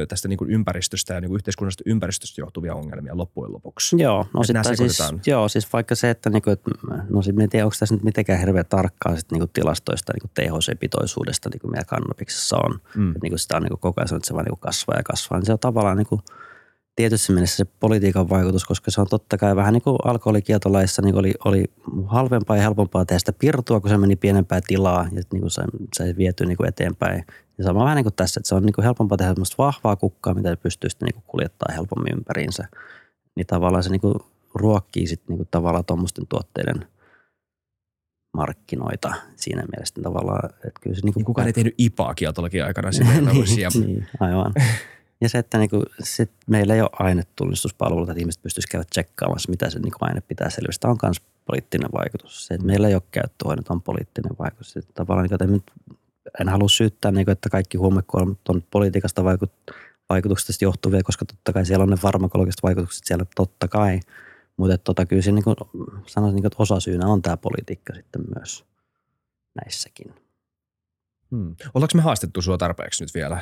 tästä niin kuin ympäristöstä ja niin kuin yhteiskunnallisesta ympäristöstä johtuvia ongelmia loppujen lopuksi. Joo, no siis, joo, siis vaikka se, että, niinku, että no sit, en tiedä, onko tässä nyt mitenkään hirveän tarkkaa sit, niinku, tilastoista niinku THC-pitoisuudesta, niinku, mitä kannabiksessa on. Mm. Et, niinku, sitä on niinku, koko ajan että se vaan niinku, kasvaa ja kasvaa. Niin se on tavallaan niinku, tietyssä mielessä se politiikan vaikutus, koska se on totta kai vähän niin kuin alkoholikieltolaissa niin oli, oli halvempaa ja helpompaa tehdä sitä pirtua, kun se meni pienempää tilaa ja niin kuin se, se viety niin kuin eteenpäin. Ja sama vähän niin kuin tässä, että se on niin kuin helpompaa tehdä semmoista vahvaa kukkaa, mitä pystyy sitten niin kuin kuljettaa helpommin ympäriinsä. Niin tavallaan se niin kuin ruokkii sitten niin kuin tavallaan tuommoisten tuotteiden markkinoita siinä mielessä niin tavallaan, että kyllä se niin kuin Niin kukaan ei tehnyt IPAa kieltolakin aikana että ja niin, aivan. Ja se, että niinku, sit meillä ei ole ainetunnistuspalveluita, että ihmiset pystyisivät käydä tsekkaamassa, mitä se niinku aine pitää selvistä. on myös poliittinen vaikutus. Se, että meillä ei ole käyttöhoidot, on poliittinen vaikutus. Sitten tavallaan, niinku, että en, halua syyttää, niinku, että kaikki huumekuolemat on politiikasta vaikut, vaikutuksesta johtuvia, koska totta kai siellä on ne farmakologiset vaikutukset siellä totta kai. Mutta tota, kyllä siinä niinku, sanoisin, niinku, että osa syynä on tämä politiikka sitten myös näissäkin. Hmm. Ollaanko me haastettu sua tarpeeksi nyt vielä?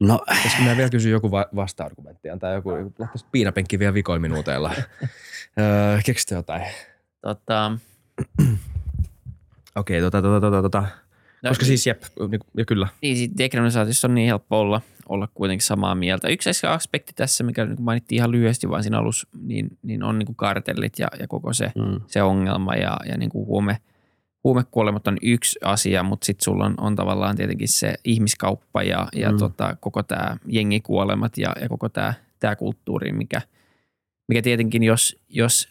No Pitäisikö mä vielä kysyä joku va- vasta-argumenttia tai joku, joku piinapenkki vielä vikoin minuuteilla? öö, keksitte jotain? Tota, Okei, tota, tota, tota, tota. No, Koska siis jep, niin, ja kyllä. Niin, siitä dekriminalisaatiossa on niin helppo olla, olla kuitenkin samaa mieltä. Yksi aspekti tässä, mikä nyt mainittiin ihan lyhyesti vaan siinä alussa, niin, niin on niin kuin kartellit ja, ja koko se, mm, se ongelma ja, ja niin kuin huume, huumekuolemat on yksi asia, mutta sitten sulla on, on tavallaan tietenkin se ihmiskauppa ja, ja Mm. tota, koko tämä jengikuolemat ja, ja koko tämä tää kulttuuri, mikä, mikä tietenkin jos, jos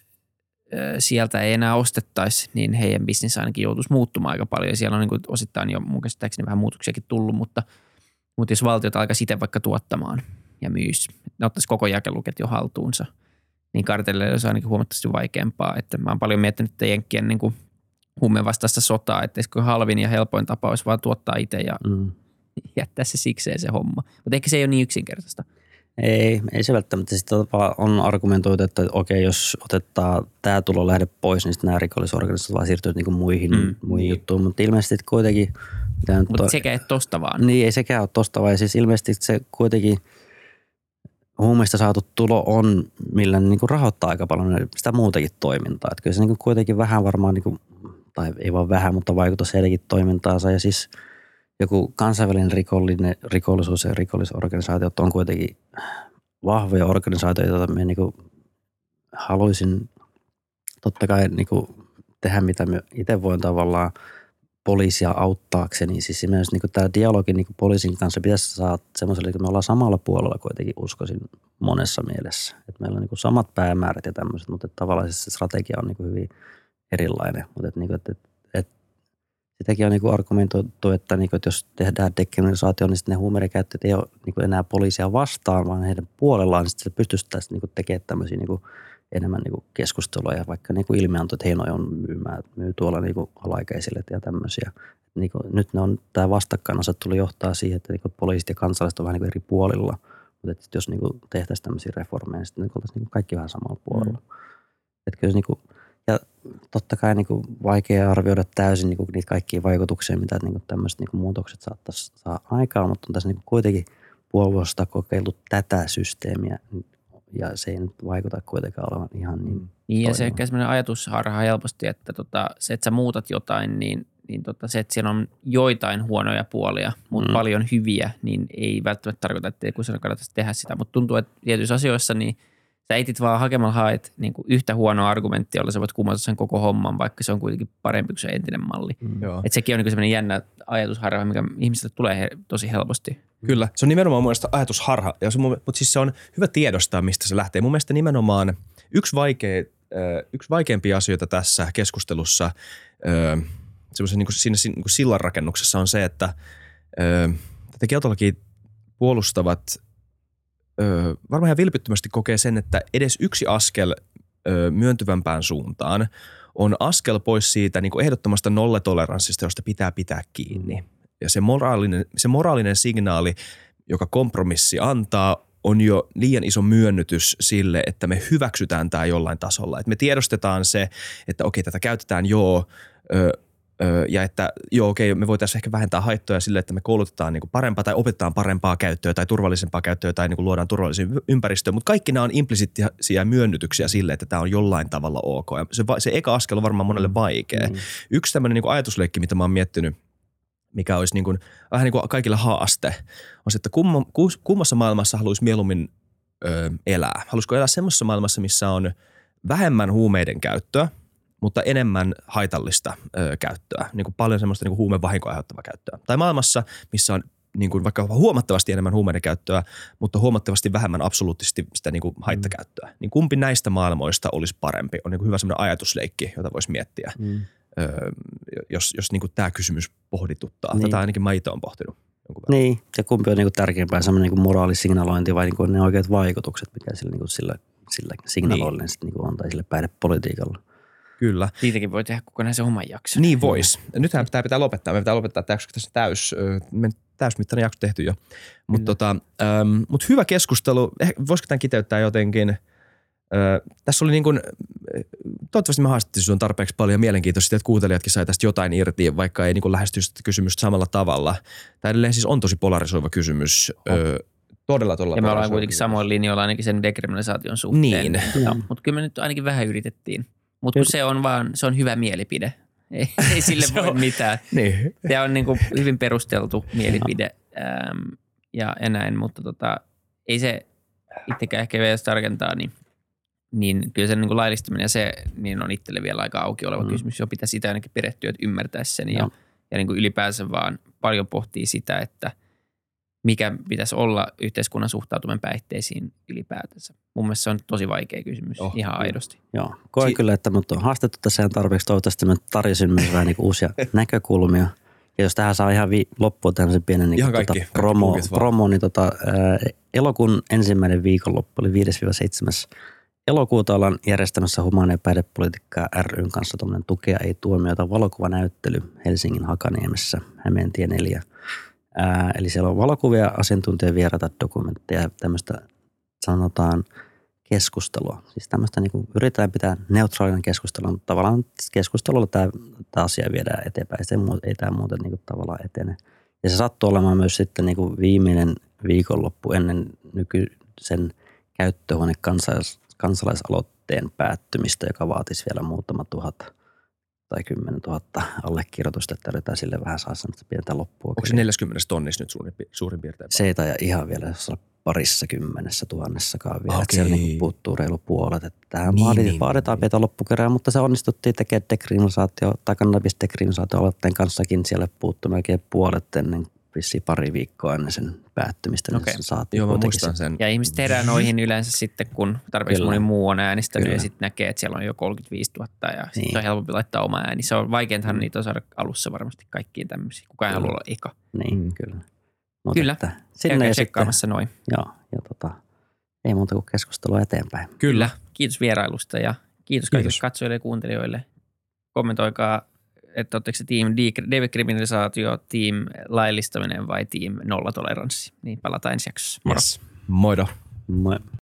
sieltä ei enää ostettaisi, niin heidän bisnes ainakin joutuisi muuttumaan aika paljon. Ja siellä on niin kuin osittain jo mun käsittääkseni vähän muutoksiakin tullut, mutta, mutta jos valtiot alkaisi itse vaikka tuottamaan ja myys, ne ottaisi koko jakeluketju haltuunsa, niin kartelleille olisi ainakin huomattavasti vaikeampaa. Että mä oon paljon miettinyt, että Jenkkien niin kuin huumeen vastaista sotaa, että eikö halvin ja helpoin tapa olisi vaan tuottaa itse ja mm. jättää se sikseen se homma. Mutta ehkä se ei ole niin yksinkertaista. Ei, ei se välttämättä. Sitten tavallaan on argumentoitu, että okei, jos otetaan tämä tulo lähde pois, niin sitten nämä rikollisorganisaatiot vaan siirtyy niinku muihin, mm, muihin niin. juttuihin. Mutta ilmeisesti kuitenkin... Mutta on- sekä et tosta vaan. Niin, ei sekään ole tosta vai siis ilmeisesti se kuitenkin huumeista saatu tulo on, millä ne niin kuin rahoittaa aika paljon sitä muutakin toimintaa. Että kyllä se niin kuin kuitenkin vähän varmaan, niin kuin, tai ei vaan vähän, mutta vaikuttaa heidänkin toimintaansa. Ja siis joku kansainvälinen rikollinen, rikollisuus ja rikollisorganisaatiot on kuitenkin vahvoja organisaatioita, joita me niin haluaisin totta kai niin tehdä, mitä me itse voin tavallaan poliisia auttaakseni. Siis myös niin tämä dialogi niin poliisin kanssa pitäisi saada semmoiselle, että me ollaan samalla puolella kuitenkin uskoisin monessa mielessä. Että meillä on niin samat päämäärät ja tämmöiset, mutta tavallaan se strategia on niin hyvin erilainen. Mutta että, niin kuin, että sitäkin on niin kuin argumentoitu, että, niin kuin, että jos tehdään dekriminalisaatio, niin sitten ne huumerikäyttäjät ei ole niin kuin enää poliisia vastaan, vaan heidän puolellaan, niin sitten se pystyttäisiin niin kuin tekemään tämmöisiä niin kuin enemmän niin kuin keskustelua ja vaikka niin kuin ilmianto, että Heino on myymään, myy tuolla niin kuin alaikäisille ja tämmöisiä. Niin kuin, nyt ne on, tämä vastakkainasettelu johtaa siihen, että niin kuin poliisit ja kansalaiset on vähän niin kuin eri puolilla. Mutta että jos niin kuin tehtäisiin tämmöisiä reformeja, niin sitten niin oltaisiin niin kuin kaikki vähän samalla puolella. Mm. Että kyllä niin kuin, ja totta kai niin kuin vaikea arvioida täysin niin kuin niitä kaikkia vaikutuksia, mitä niin kuin tämmöiset niin kuin muutokset saattaisi saa aikaan, mutta on tässä niin kuin kuitenkin puoli kokeiltu tätä systeemiä ja se ei nyt vaikuta kuitenkaan olevan ihan niin Niin ja se ehkä semmoinen ajatusharha helposti, että tota, se, että sä muutat jotain, niin, niin tota, se, että siellä on joitain huonoja puolia, mutta mm. paljon hyviä, niin ei välttämättä tarkoita, että ei kun kannattaisi tehdä sitä. Mutta tuntuu, että tietyissä asioissa niin sä etit vaan hakemalla haet niin kuin yhtä huonoa argumenttia, jolla sä voit kumota sen koko homman, vaikka se on kuitenkin parempi kuin se entinen malli. Mm. Et sekin on niin semmoinen jännä ajatusharha, mikä ihmisille tulee he, tosi helposti. Kyllä, se on nimenomaan mun mielestä ajatusharha, ja se, mutta siis se on hyvä tiedostaa, mistä se lähtee. Mun mielestä nimenomaan yksi, vaikea, yksi vaikeimpia asioita tässä keskustelussa semmoisen niin siinä niin kuin sillanrakennuksessa on se, että tätä kieltolakia puolustavat varmaan ihan vilpittömästi kokee sen, että edes yksi askel myöntyvämpään suuntaan on askel pois siitä niin kuin ehdottomasta nollatoleranssista, josta pitää pitää kiinni. Ja se moraalinen, se moraalinen signaali, joka kompromissi antaa, on jo liian iso myönnytys sille, että me hyväksytään tämä jollain tasolla. Että me tiedostetaan se, että okei, tätä käytetään joo, ja että joo, okei, me voitaisiin ehkä vähentää haittoja sille, että me koulutetaan niin kuin parempaa tai opetetaan parempaa käyttöä tai turvallisempaa käyttöä tai niin kuin luodaan turvallisia ympäristöä, mutta kaikki nämä on implisiittisiä myönnytyksiä sille, että tämä on jollain tavalla ok. Ja se, se eka askel on varmaan monelle vaikea. Mm. Yksi tämmöinen niin kuin ajatusleikki, mitä mä oon miettinyt, mikä olisi niin kuin, vähän niin kuin kaikille haaste, on se, että kumma, kummassa maailmassa haluaisi mieluummin ö, elää. Haluaisiko elää semmoisessa maailmassa, missä on vähemmän huumeiden käyttöä – mutta enemmän haitallista ö, käyttöä, niin kuin paljon semmoista niin kuin huumevahinkoa aiheuttavaa käyttöä. Tai maailmassa, missä on niin kuin vaikka huomattavasti enemmän huumeiden käyttöä, mutta huomattavasti vähemmän absoluuttisesti sitä niin kuin haittakäyttöä. Mm. Niin kumpi näistä maailmoista olisi parempi? On niin kuin hyvä semmoinen ajatusleikki, jota voisi miettiä, mm. öö, jos, jos niin kuin tämä kysymys pohdituttaa. Niin. Tätä ainakin mä itse olen pohtinut. Niin, ja kumpi on niin kuin tärkeämpää, semmoinen niin moraalisignalointi vai niin kuin ne oikeat vaikutukset, mikä sillä, niin kuin sillä, sillä signaloilla niin. niin kuin on tai sille päihdepolitiikalla. Kyllä. Siitäkin voi tehdä kokonaisen oman jakson. Niin vois. Nythän tämä pitää lopettaa. Me pitää lopettaa tämä, koska tässä täys, täysmittainen jakso tehty jo. Mutta tota, ähm, mut hyvä keskustelu. Eh, voisiko tämän kiteyttää jotenkin? Äh, tässä oli niin kuin, toivottavasti me haastettiin sinun tarpeeksi paljon mielenkiintoista, että kuuntelijatkin sai tästä jotain irti, vaikka ei niin kuin lähestyisi sitä kysymystä samalla tavalla. Tämä edelleen siis on tosi polarisoiva kysymys. Oh. Ö, todella, todella Ja me ollaan kuitenkin samoin linjoilla ainakin sen dekriminalisaation suhteen. Niin. Mutta kyllä me nyt ainakin vähän yritettiin. Mutta se on vaan, se on hyvä mielipide. Ei, ei sille voi on, mitään. Niin. Se on niin kuin hyvin perusteltu mielipide ähm, ja, ja näin, mutta tota, ei se itsekään ehkä vielä tarkentaa, niin, niin kyllä se niin kuin laillistaminen ja se niin on itselle vielä aika auki oleva mm. kysymys. Jo pitää sitä ainakin perehtyä, että ymmärtäisi sen ja, ja niin kuin ylipäänsä vaan paljon pohtii sitä, että – mikä pitäisi olla yhteiskunnan suhtautuminen päihteisiin ylipäätänsä? Mun mielestä se on tosi vaikea kysymys, oh, ihan aidosti. Joo, koen si- kyllä, että mut on haastettu tässä tarpeeksi. Toivottavasti me tarjosin myös vähän niin uusia näkökulmia. Ja jos tähän saa ihan vi- loppuun tämmöisen pienen niin ihan tota, promo, promo, niin tota, ää, elokuun ensimmäinen viikonloppu oli 5-7. Elokuuta ollaan järjestämässä humaneen päihdepolitiikkaa ryn kanssa tuommoinen tukea ei tuomiota valokuvanäyttely Helsingin Hakaniemessä, Hämeentie 4 Ää, eli siellä on valokuvia, asiantuntijavieraita, dokumentteja ja tämmöistä sanotaan keskustelua. Siis tämmöistä niin kuin yritetään pitää neutraalinen keskustelua, mutta tavallaan keskustelulla tämä, tämä asia viedään eteenpäin. Se ei tämä muuten niin kuin tavallaan etene. Ja se sattuu olemaan myös sitten niin kuin viimeinen viikonloppu ennen nykyisen käyttöhuone kansalais, kansalaisaloitteen päättymistä, joka vaatisi vielä muutama tuhat tai kymmenen tuhatta allekirjoitusta, että yritetään sille vähän saa semmoista pientä loppua. Onko se 40 tonnissa nyt suurin, suurin piirtein? Se ei taida ihan vielä jos olla parissa kymmenessä tuhannessakaan vielä. Että Okei. siellä niin puuttuu reilu puolet. Että tähän Niin, niin, vaadi, niin, niin, vaaditaan niin. pientä loppukerää, mutta se onnistuttiin tekemään dekriminalisaatio tai kannabis aloitteen kanssakin siellä puuttu melkein puolet ennen vissiin pari viikkoa ennen sen päättymistä. Okei. Niin se saatiin Joo, muistan se- sen. Ja ihmiset herää noihin yleensä sitten, kun tarpeeksi Kyllä. moni muu on äänestänyt Kyllä. ja sitten näkee, että siellä on jo 35 000 ja sitten Niin. on helpompi laittaa oma ääni. Se on vaikeintahan Mm. niitä on saada alussa varmasti kaikkiin tämmöisiin. Kukaan ei Kyllä. halua olla eka. Niin, Mm. kyllä. Mut Kyllä. Että Sinne ja sitten, tsekkaamassa noin. joo, ja tota, ei muuta kuin keskustelua eteenpäin. Kyllä. Kiitos vierailusta ja kiitos kaikille katsojille ja kuuntelijoille. Kommentoikaa, että oletteko se team de- dekriminalisaatio, team laillistaminen vai team nollatoleranssi. Niin palataan ensi jaksossa. Moro. Yes. Moido. Moi.